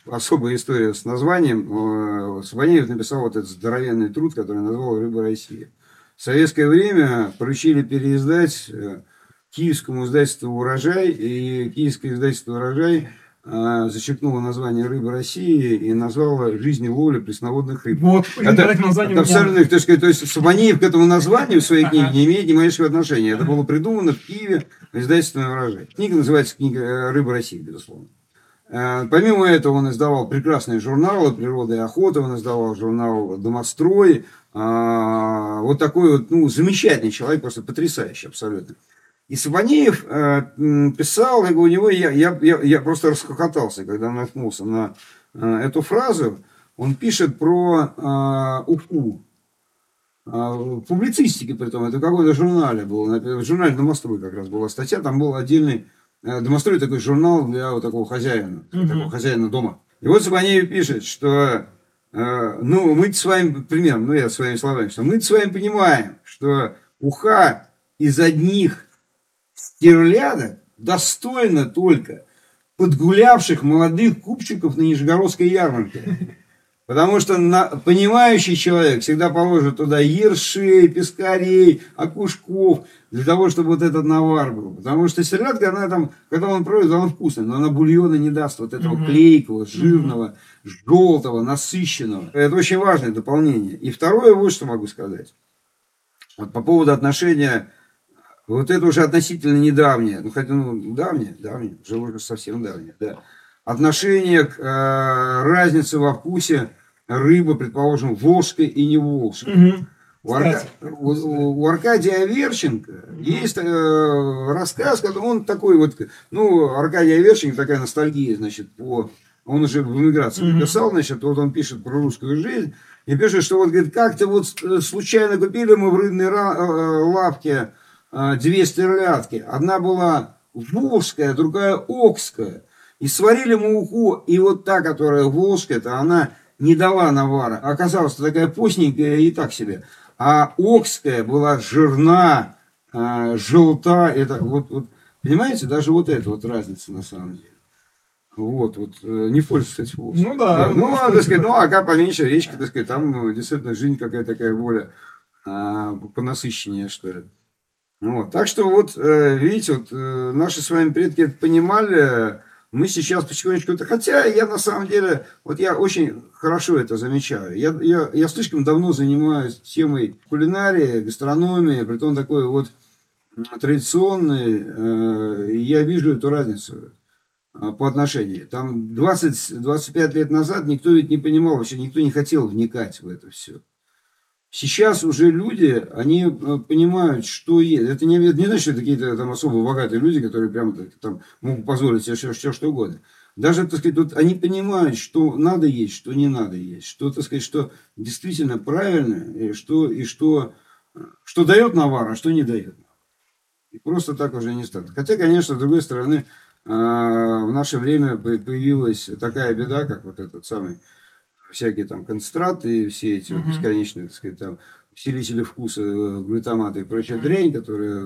особая история с названием. э, Сабанеев написал вот этот здоровенный труд, который назвал «Рыба России». В советское время поручили переиздать э, киевскому издательству «Урожай», и киевское издательство «Урожай» э, зачеркнуло название «Рыба России» и назвало «Жизнь и ловля пресноводных рыб». Вот, Это, это, абсолютно, так сказать, то есть Сабанеев к этому названию в своей книге не имеет ни малейшего отношения. Это было придумано в Киеве в издательстве «Урожай». Книга называется книга э, «Рыба России», безусловно. Э, Помимо этого он издавал прекрасные журналы «Природа и охота», он издавал журнал «Домострой». А, Вот такой вот, ну, замечательный человек, просто потрясающий абсолютно. И Сабанеев э, писал, и у него я, я, я, я просто расхохотался, когда наткнулся на э, эту фразу. Он пишет про Уфу. А, в публицистике, при том, это в каком-то журнале было, в журнале «Домострой» как раз была статья, там был отдельный, э, «Домострой» такой журнал для вот такого хозяина, Мгм. такого хозяина дома. И вот Сабанеев пишет, что, э, ну, мы с вами, примерно, ну, я своими словами, что мы с вами понимаем, что уха из одних стерлядок достойна только подгулявших молодых купчиков на Нижегородской ярмарке. Потому что на, понимающий человек всегда положит туда ершей, пескарей, окушков, для того, чтобы вот этот навар был. Потому что селядка, она там, когда он проводит, она вкусная, но она бульона не даст вот этого Мгм. клейкого, жирного, желтого, насыщенного. Это очень важное дополнение. И второе, вот что могу сказать. Вот по поводу отношения, вот это уже относительно недавнее, ну хотя, ну, давнее, давнее, уже уже совсем давнее, да. Отношение к э, разнице во вкусе рыбы, предположим, волжской и не волжской. Мгм. У, Арка- у- у- Аркадия Аверченко есть э, рассказ, когда он такой вот, ну, Аркадий Аверченко такая ностальгия, значит, по... Он уже в эмиграции Мгм. написал, значит, вот он пишет про русскую жизнь, и пишет, что вот, говорит, как-то вот э, случайно купили мы в рыбной ра- э, лавке э, две стерлядки. Одна была волжская, другая окская. И сварили муку, и вот та, которая волжская-то, она не дала навара. Оказалась такая постненькая и так себе. А окская была жирна, э, желта. Это вот, вот, понимаете, даже вот это вот разница на самом деле. Вот, вот, э, не в пользу, кстати, волос. Ну да. Ну, а, так сказать, ну, ага, поменьше речка, так сказать, там действительно жизнь какая такая более а, понасыщеннее, что ли. Вот. Так что вот, э, видите, вот э, наши с вами предки это понимали, мы сейчас потихонечку хотя я на самом деле, вот я очень хорошо это замечаю. Я, я, я слишком давно занимаюсь темой кулинарии, гастрономии, при том такой вот традиционной, э, я вижу эту разницу по отношению. Там 20-25 лет назад никто ведь не понимал, вообще никто не хотел вникать в это все. Сейчас уже люди, они э, понимают, что есть. Это не, не значит, что какие-то там особо богатые люди, которые прямо там могут позволить себе все, все что угодно. Даже, так сказать, вот они понимают, что надо есть, что не надо есть, что, так сказать, что действительно правильно, и что, и что, что дает навар, а что не дает. И просто так уже не станет. Хотя, конечно, с другой стороны, а, в наше время появилась такая беда, как вот этот самый всякие там концентраты все эти вот бесконечные, так сказать, там усилители вкуса, э, глютаматы и прочая дрянь, которая,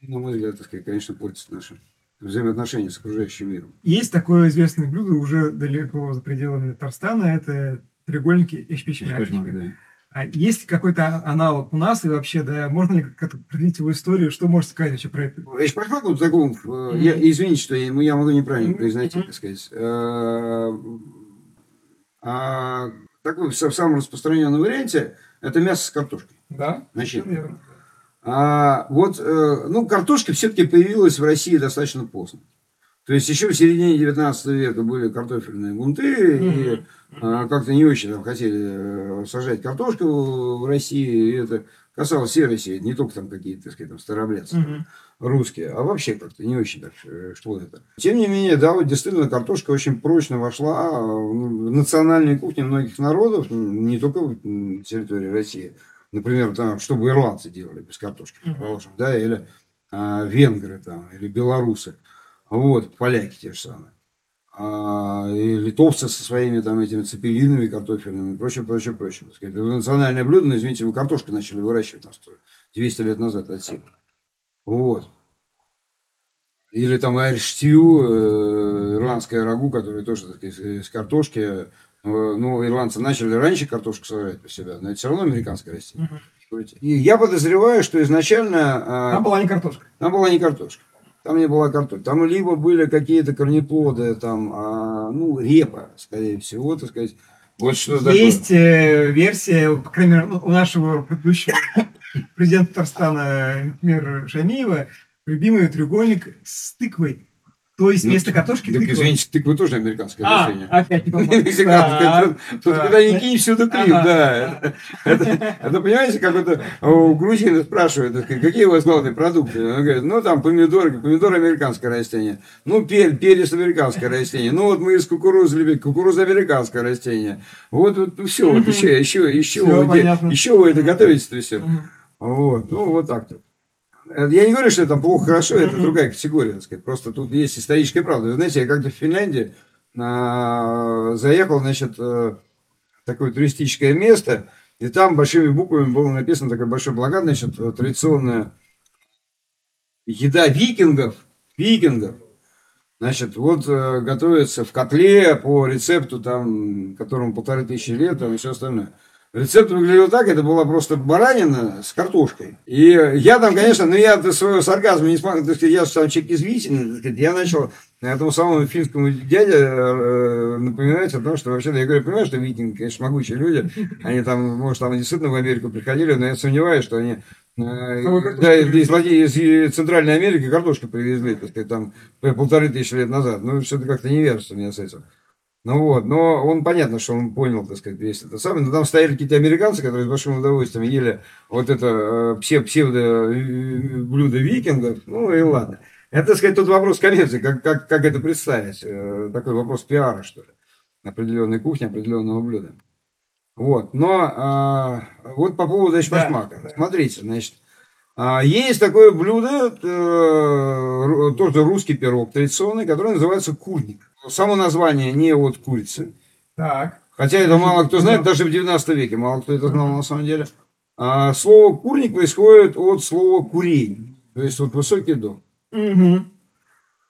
на мой взгляд, так сказать, конечно, портит наши взаимоотношения с окружающим миром. Есть такое известное блюдо уже далеко за пределами Татарстана, это треугольники эшпичмяк. Да. А есть какой-то аналог у нас и вообще, да, можно ли как-то определить его историю, что можете сказать вообще про это? Эшпачмак, вот таком, mm-hmm. я, извините, что я, я могу неправильно mm-hmm. произносить, так сказать. А такой в самом распространенном варианте это мясо с картошкой. Да, Значит, а, вот, э, ну, картошка все-таки появилась в России достаточно поздно. То есть еще в середине 19 века были картофельные бунты, mm-hmm. и а, как-то не очень там хотели э, сажать картошку в России, и это касалось всей России, не только там какие-то, так сказать, там старообрядцы mm-hmm. русские, а вообще как-то не очень так э, что это. Тем не менее, да, вот действительно картошка очень прочно вошла в национальные кухни многих народов, не только на территории России. Например, там, что бы ирландцы делали без картошки, предположим, mm-hmm. да, или а, венгры там, или белорусы. Вот, поляки те же самые. А, и литовцы со своими там этими цепелинами картофельными и прочее, прочее, прочее. Так сказать. Это национальное блюдо, но, извините, вы картошку начали выращивать там 200 лет назад от силы. Вот. Или там айрштью, э, ирландское рагу, которое тоже так сказать, из картошки. Э, ну, ирландцы начали раньше картошку сажать по себя, но это все равно американское растение. Угу. И я подозреваю, что изначально... А, там была не картошка. Там была не картошка. Там не было картофеля. Там либо были какие-то корнеплоды, там, а, ну, репа, скорее всего, так сказать. Вот что Есть такое. Э, версия, по крайней мере, у нашего предыдущего президента Татарстана, например, Шамиева, любимый треугольник с тыквой. То есть вместо ну, картошки так, тыква. извините, тыква тоже американское а, растение. опять не Тут куда ни кинь, всюду клип, да. Это, понимаете, как это у грузина спрашивают, какие у вас главные продукты? Он говорит, ну, там помидоры, помидоры американское растение. Ну, перец, американское растение. Ну, вот мы из кукурузы любим, кукуруза американское растение. Вот, вот, все, вот еще, еще, еще, еще вы это готовите-то все. Вот, ну, вот так-то. Я не говорю, что это плохо, хорошо, это другая категория, так сказать. Просто тут есть историческая правда. Вы знаете, я как-то в Финляндии а, заехал, значит, э, такое туристическое место, и там большими буквами было написано такой большой плакат, значит, традиционная еда викингов, викингов. Значит, вот э, готовится в котле по рецепту, там, которому полторы тысячи лет, там, и все остальное. Рецепт выглядел так, это была просто баранина с картошкой. И я там, конечно, ну я своего сарказма не смог, так сказать, я сам человек извительный, сказать, я начал этому самому финскому дяде э, напоминать о том, что вообще, я говорю, понимаешь, что викинги, конечно, могучие люди, они там, может, там действительно в Америку приходили, но я сомневаюсь, что они э, да, из, из Центральной Америки картошку привезли, так сказать, там полторы тысячи лет назад. Ну, что-то как-то не верится мне с этим. Ну вот, но он понятно, что он понял, так сказать, весь это самое. Но там стояли какие-то американцы, которые с большим удовольствием ели вот это э, псевдо э, блюдо викингов. Ну и ладно. Это, так сказать, тот вопрос коммерции, как, как, как это представить. Э, такой вопрос пиара, что ли. Определенной кухни, определенного блюда. Вот, но а, вот по поводу эшпашмака. Да, Смотрите, значит, А есть такое блюдо, э, тоже русский пирог традиционный, который называется курник. Само название не от курицы. Так. Хотя это мало кто знает, даже в 19 веке мало кто это знал на самом деле. А слово курник происходит от слова курень. То есть вот высокий дом. Угу.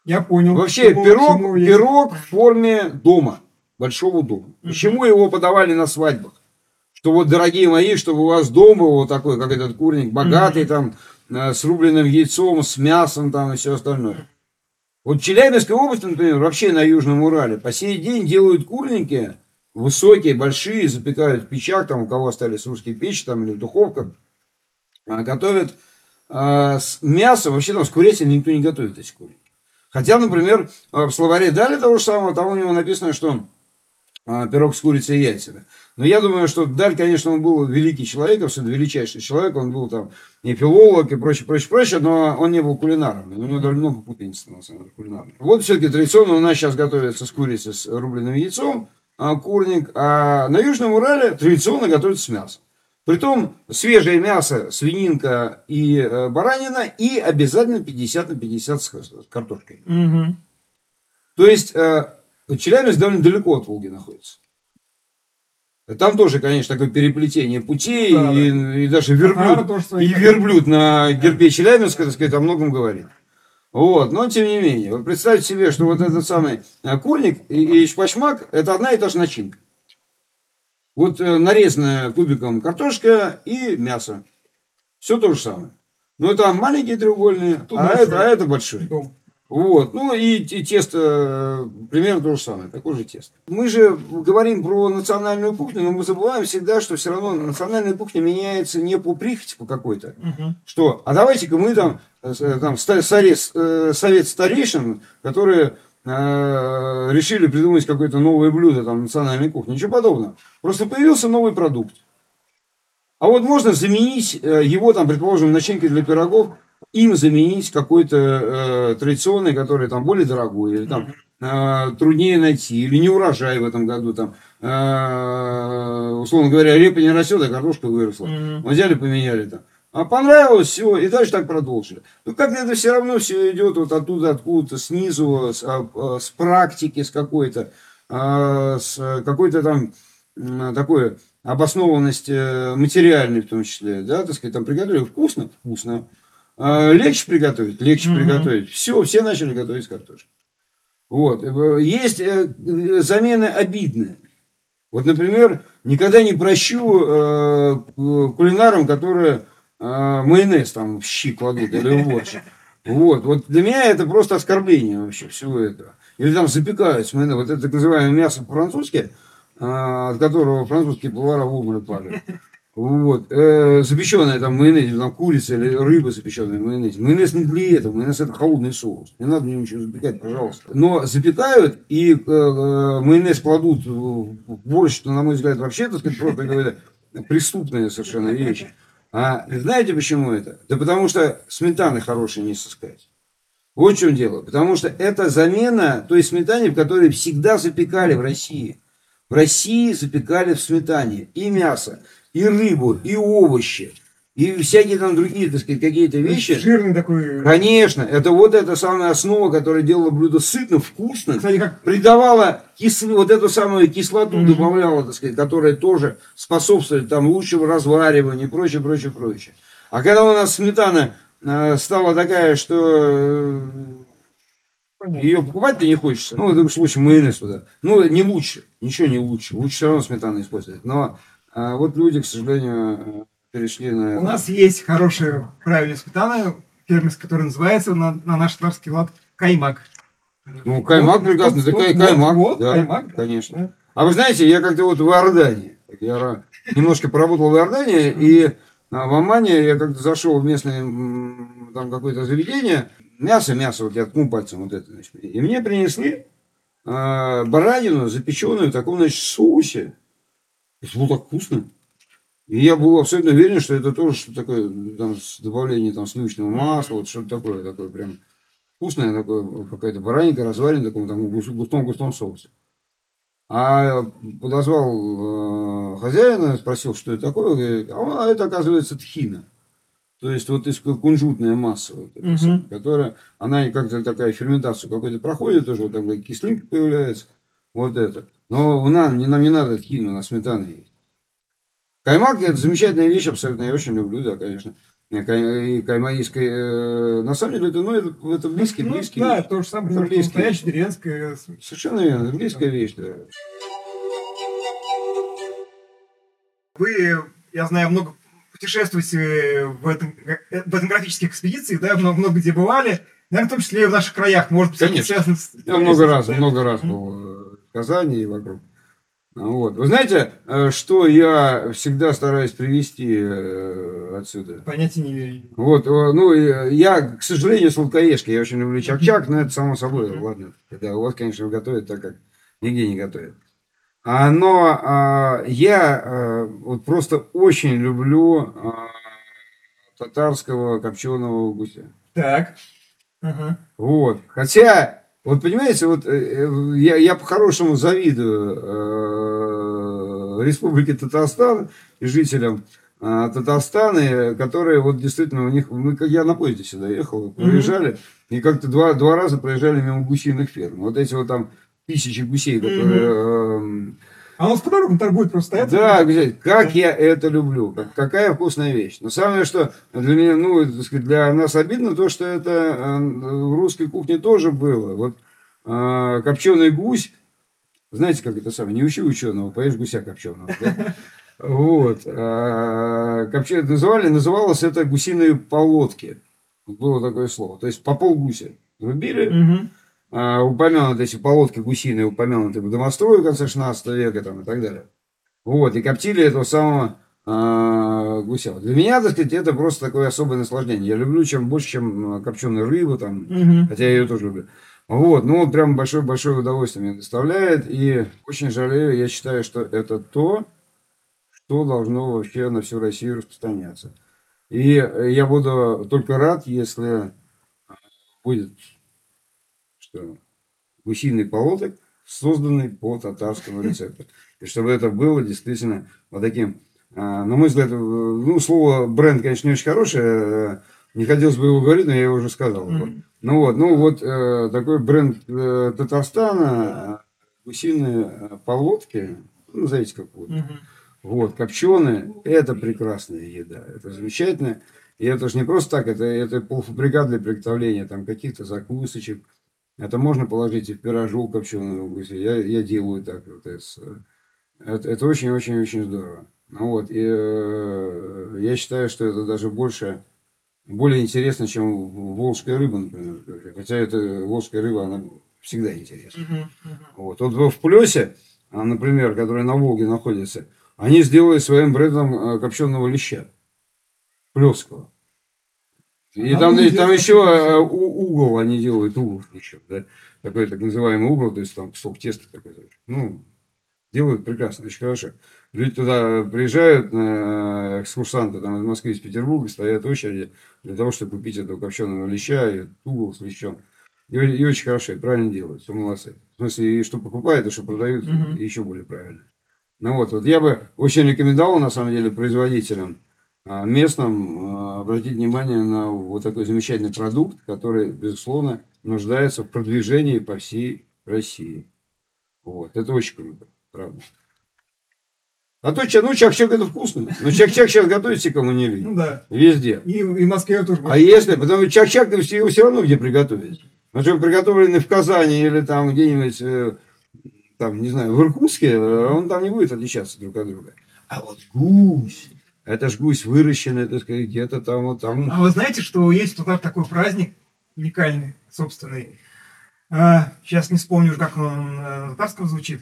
Я понял. Вообще чему, пирог, чему пирог в форме дома, большого дома. Угу. Почему его подавали на свадьбах? что вот, дорогие мои, чтобы у вас дом был вот такой, как этот курник, богатый mm-hmm. там, э, с рубленым яйцом, с мясом там и все остальное. Вот в Челябинской области, например, вообще на Южном Урале, по сей день делают курники, высокие, большие, запекают в печах, там у кого остались русские печи там или в духовках, а, готовят а, с мясом, вообще там с курятиной никто не готовит эти курники. Хотя, например, в словаре дали того же самого, там у него написано, что а, пирог с курицей и яйцами. Но я думаю, что Даль, конечно, он был великий человек, абсолютно величайший человек, он был там и филолог, и прочее, прочее, прочее, но он не был кулинаром. У него даже много путаницы, на самом деле, кулинарной. Вот все-таки традиционно у нас сейчас готовится с курицей с рубленым яйцом, а, курник, а на Южном Урале традиционно готовится с мясом. Притом свежее мясо, свининка и э, баранина, и обязательно 50 на 50 с картошкой. Угу. То есть, э, Челябинск довольно далеко от Волги находится. Там тоже, конечно, такое переплетение путей, да, и, да. и даже верблюд, ага, и верблюд на гербе Челябинска, так сказать, о многом говорит. Вот, но тем не менее, вы представьте себе, что вот этот самый курник и, и шпачмак – это одна и та же начинка. Вот э, нарезанная кубиком картошка и мясо. Все то же самое. Но это маленькие треугольные, а, а, это, а это большой. Вот. Ну и, и тесто э, примерно то же самое, такое же тесто. Мы же говорим про национальную кухню, но мы забываем всегда, что все равно национальная кухня меняется не по прихоти по какой-то. Угу. Что, а давайте-ка мы там, э, там совет, э, совет старейшин, которые э, решили придумать какое-то новое блюдо там национальной кухни. Ничего подобного. Просто появился новый продукт. А вот можно заменить его, там, предположим, начинкой для пирогов им заменить какой-то э, традиционный, который там более дорогой, или там э, труднее найти, или не урожай в этом году, там, э, условно говоря, репа не растет, а картошка выросла. Mm-hmm. Взяли, поменяли там. А понравилось, все, и дальше так продолжили. Ну, как-то это все равно все идет вот оттуда, откуда-то, снизу, с, а, а, с практики, с какой-то, а, с какой-то там такой обоснованности э, материальной в том числе, да, так сказать, там приготовили вкусно, вкусно, легче приготовить, легче угу. приготовить. Все, все начали готовить картошку. Вот. Э, есть э, замены обидные. Вот, например, никогда не прощу э, кулинарам, которые э, майонез там в щи кладут или в борщ. Вот. вот для меня это просто оскорбление вообще всего этого. Или там запекают майонез. Вот это так называемое мясо по-французски, э, от которого французские повара в обморок падают. Вот. Э, запеченная там майонез, там курица или рыба запеченная в майонезе. Майонез не для этого, майонез это холодный соус. Не надо мне ничего запекать, пожалуйста. Но запекают и э, э, майонез кладут в борщ, что, на мой взгляд, вообще, так сказать, просто говоря, преступная совершенно вещь. А знаете почему это? Да потому что сметаны хорошей не сыскать. Вот в чем дело. Потому что это замена той сметане, в которой всегда запекали в России. В России запекали в сметане и мясо и рыбу, и овощи, и всякие там другие, так сказать, какие-то вещи. Жирный такой. Конечно, это вот эта самая основа, которая делала блюдо сытно, вкусно, Кстати, как... придавала кис... вот эту самую кислоту, mm-hmm. добавляла, так сказать, которая тоже способствует там лучшему развариванию и прочее, прочее, прочее. А когда у нас сметана э, стала такая, что э, ее покупать-то не хочется. Ну, в этом случае майонез туда. Ну, не лучше. Ничего не лучше. Лучше все равно сметану использовать. Но а вот люди, к сожалению, перешли на... У нас есть хорошая правильная сметана, фермерская, которая называется на, на наш татарский лад каймак. Ну, каймак вот, прекрасно, вот, это вот, каймак, вот, да, каймак, конечно. Да. А вы знаете, я как-то вот в Иордании, я немножко поработал в Иордании, и в Омане я как-то зашел в местное там какое-то заведение, мясо, мясо, вот я ткну пальцем вот это, значит, и мне принесли э, баранину, запеченную в таком, значит, соусе, это было так вкусно. И я был абсолютно уверен, что это тоже что-то такое, там, с добавлением там, сливочного масла, вот что-то такое, такое прям вкусное, такое, какая-то бараника разваренная таком там густом-густом соусе. А подозвал э, хозяина, спросил, что это такое, говорит, а это, оказывается, тхина. то есть вот из кунжутная масса, вот Мгм. самая, которая, она как-то такая ферментацию какой-то проходит, тоже вот такая кислинка появляется, вот это. Но у нас, не, нам не надо хину, у нас сметана есть. Каймак это замечательная вещь абсолютно, я очень люблю, да, конечно. И кай- и каймаистская, э, на самом деле, это, ну, это, это близкий, Ну, близкий. да, то же самое, Это близкий. настоящая деревенская. Совершенно верно, близкая вещь, да. Вы, я знаю, много путешествуете в, этом, в этнографических экспедициях, да, много, много где бывали. Наверное, в том числе и в наших краях, может быть, Конечно. Я много раз, много раз был э, Казани и вокруг. Вот. Вы знаете, э, что я всегда стараюсь привести э, отсюда? Понятия не имею. Вот, э, ну, я, к сожалению, сладкоежка, я очень люблю чак-чак, но это само собой, Мгм. ладно. Когда у вас, конечно, готовят так, как нигде не готовят. А, но а, я вот просто очень люблю а, татарского копченого гуся. Так. Ага. Вот. Хотя, вот понимаете, вот э, э, я, я по-хорошему завидую э, Республике Татарстан и жителям э, Татарстана, которые вот действительно у них, мы, как я на поезде сюда ехал, проезжали, и как-то два, два раза проезжали мимо гусиных ферм. Вот эти вот там тысячи гусей, которые... эм, А у нас по дорогам торгуют просто стоят? да, говорят, как я это люблю, как- какая вкусная вещь. Но самое, что для меня, ну, так сказать, для нас обидно, то, что это э, в русской кухне тоже было. Вот э, копченый гусь, знаете, как это самое, не учи ученого, поешь гуся копченого. да? Вот. А, копче- называли, называлось это гусиные полотки. Было такое слово. То есть по полгуся рубили, Мгм. А, упомянуты эти полотки гусиные, упомянуты в домострое в конце 16 века там, и так далее. Вот, и коптили этого самого а, гуся. Для меня, так сказать, это просто такое особое наслаждение. Я люблю чем больше, чем копченую рыбу, там, Мгм. хотя я ее тоже люблю. Вот, ну, вот прям большое-большое удовольствие мне доставляет. И очень жалею, я считаю, что это то, что должно вообще на всю Россию распространяться. И э, я буду только рад, если а, будет гусиный полоток, созданный по татарскому рецепту. И чтобы это было действительно вот таким, а, на мой взгляд, э, ну, слово бренд, конечно, не очень хорошее, э, не хотелось бы его говорить, но я его уже сказал. Вот. Ну вот, ну вот э, такой бренд э, Татарстана, э, гусиные э, полотки, ну, назовите как угодно. Мгм. Вот, копченые, это прекрасная еда, это замечательно. И это же не просто так, это, это полуфабрикат для приготовления там каких-то закусочек. Это можно положить и в пирожок копченого гуся. Я, я делаю так. Вот, это, это, это очень-очень-очень здорово. Ну вот, и э, я считаю, что это даже больше, более интересно, чем волжская рыба, например. Хотя это волжская рыба, она всегда интересна. Мгм. Мгм. Вот, вот в Плесе, а, например, который на Волге находится, они сделали своим брендом э, копченого леща. Плесского. И А, там, и там еще угол они делают, угол еще, да, такой так называемый угол, то есть там кусок теста такой. Ну, делают прекрасно, очень хорошо. Люди туда приезжают, э, экскурсанты там из Москвы, из Петербурга, стоят в очереди для того, чтобы купить этого копченого леща и угол с лещом. И, и очень хорошо, и правильно делают, все молодцы. В смысле, и что покупают, и что продают, Мгм. еще более правильно. Ну вот, вот я бы очень рекомендовал, на самом деле, производителям местным а, обратить внимание на вот такой замечательный продукт, который, безусловно, нуждается в продвижении по всей России. Вот, это очень круто, правда. А то, ча- ну, чак-чак это вкусно. Но чак-чак сейчас готовится кому не лень. Ну да. Везде. И, и в Москве тоже. А если, потому что чак-чак его все равно где приготовить. Но что приготовленный в Казани или там где-нибудь, э, там, не знаю, в Иркутске, э, он там не будет отличаться друг от друга. А вот гусь, это ж гусь выращенный, так сказать, где-то там, вот там. А вы знаете, что есть тут такой праздник уникальный, собственный. А, сейчас не вспомню уже, как он на татарском звучит.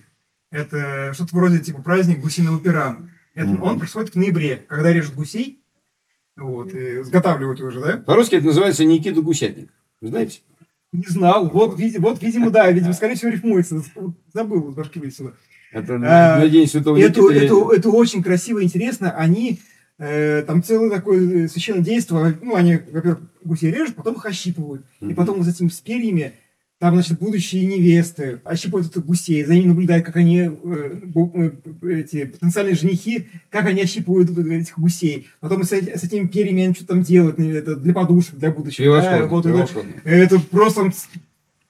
Это что-то вроде типа праздник гусиного пера. Это, Мгм. Он происходит в ноябре, когда режут гусей. Вот, и изготавливают его же, да? По-русски это называется Никита Гусятник. Вы знаете? Не знал. Вот, види- вот видимо, да, видимо, скорее всего, рифмуется. Забыл, из башки вылетело. Это А, на День Святого Это, я- это, это очень красиво и интересно. Они э, там целое такое э, священное действие. Ну, они, во-первых, гусей режут, потом их ощипывают. И Мгм. потом с этими с перьями там, значит, будущие невесты ощипывают этих гусей, за ними наблюдают, как они, э, эти потенциальные женихи, как они ощипывают этих гусей. Потом с, с этими перьями они что-то там делают, это для подушек, для будущего. Да, вот это, это просто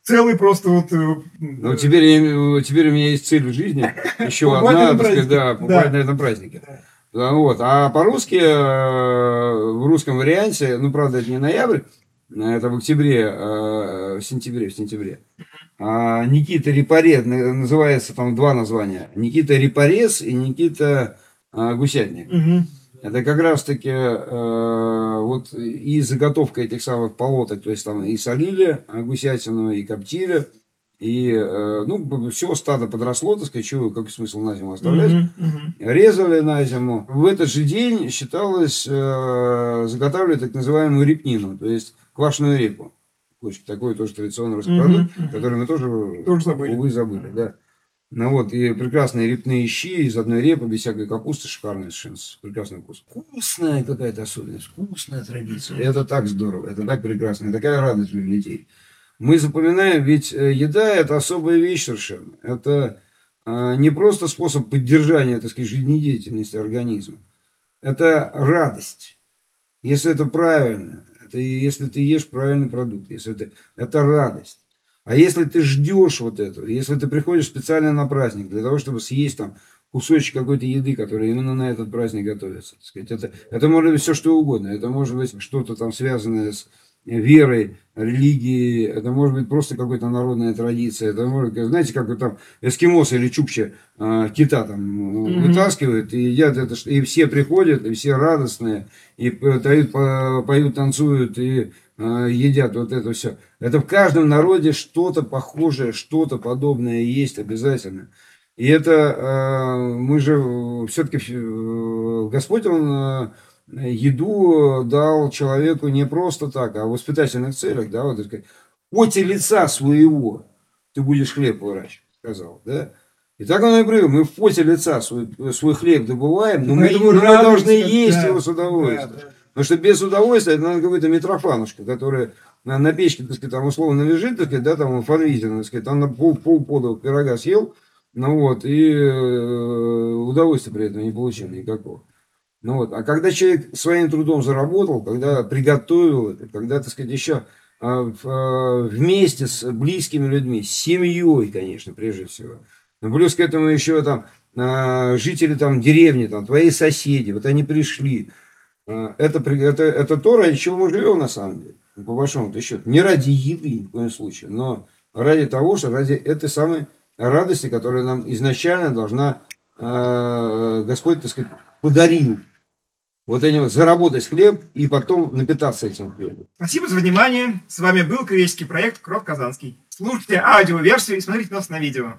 целый просто вот... Э, ну, теперь, теперь у меня есть цель в жизни. Еще одна, так сказать, да, на этом празднике. Вот. А по-русски, э, в русском варианте, ну, правда, это не ноябрь, это в октябре, э, в сентябре, в сентябре. А Никита Репарес, называется там два названия. Никита Репарес и Никита Гусятник. Угу. Это как раз таки э, вот и заготовка этих самых полоток, то есть там и солили гусятину, и коптили, и э, ну, все стадо подросло, так сказать, чего, как смысл на зиму оставлять. Uh-huh, uh-huh. Резали на зиму. В этот же день считалось э, заготавливать так называемую репнину, то есть квашеную репу. Такой тоже традиционный русский uh-huh, продукт, uh-huh. который мы тоже, тоже забыли. увы, забыли. Да. Ну вот, и прекрасные репные щи из одной репы, без всякой капусты, шикарный совершенно, прекрасный вкус. Вкусная какая-то особенность, вкусная традиция. Это так здорово, это так прекрасно, такая радость для детей. Мы запоминаем, ведь э, еда – это особая вещь совершенно. Это а, не просто способ поддержания, так сказать, жизнедеятельности организма. Это радость. Если это правильно, это если ты ешь правильный продукт, если это, это радость. А если ты ждешь вот этого, если ты приходишь специально на праздник для того, чтобы съесть там кусочек какой-то еды, которая именно на этот праздник готовится, так сказать, это, это может быть все что угодно, это может быть что-то там связанное с верой, религией, это может быть просто какая-то народная традиция, это может, знаете, как там эскимосы или чукчи э, кита там mm-hmm. вытаскивают и едят это, и все приходят, и все радостные, и поют, поют танцуют, и э, едят вот это все. Это в каждом народе что-то похожее, что-то подобное есть обязательно. И это э, мы же все-таки э, Господь, Он еду дал человеку не просто так, а в воспитательных целях, да, вот, сказать, поте лица своего ты будешь хлеб выращивать, сказал, да. И так оно и было. Мы в поте лица свой, свой хлеб добываем, но мы, мы должны есть да, его с удовольствием. Да, да. Потому что без удовольствия это надо какой-то Митрофанушка, которая на, на печке, так сказать, там условно лежит, так сказать, да, там в фанвизе, так сказать, там на пол, пол пода пирога съел, ну вот, и э, удовольствия при этом не получил никакого. Ну вот, а когда человек своим трудом заработал, когда приготовил это, когда, так сказать, еще а, а, вместе с близкими людьми, с семьей, конечно, прежде всего. Но плюс к этому еще там а, жители там деревни, там, твои соседи, вот они пришли. Это, это, это то, ради чего мы живем на самом деле, по большому счету. Не ради еды ни в коем случае, но ради того, что ради этой самой радости, которая нам изначально должна Господь, так сказать, подарил вот они заработать хлеб и потом напитаться этим хлебом. Спасибо за внимание. С вами был кривеческий проект Крот Казанский. Слушайте аудиоверсию и смотрите нас на видео.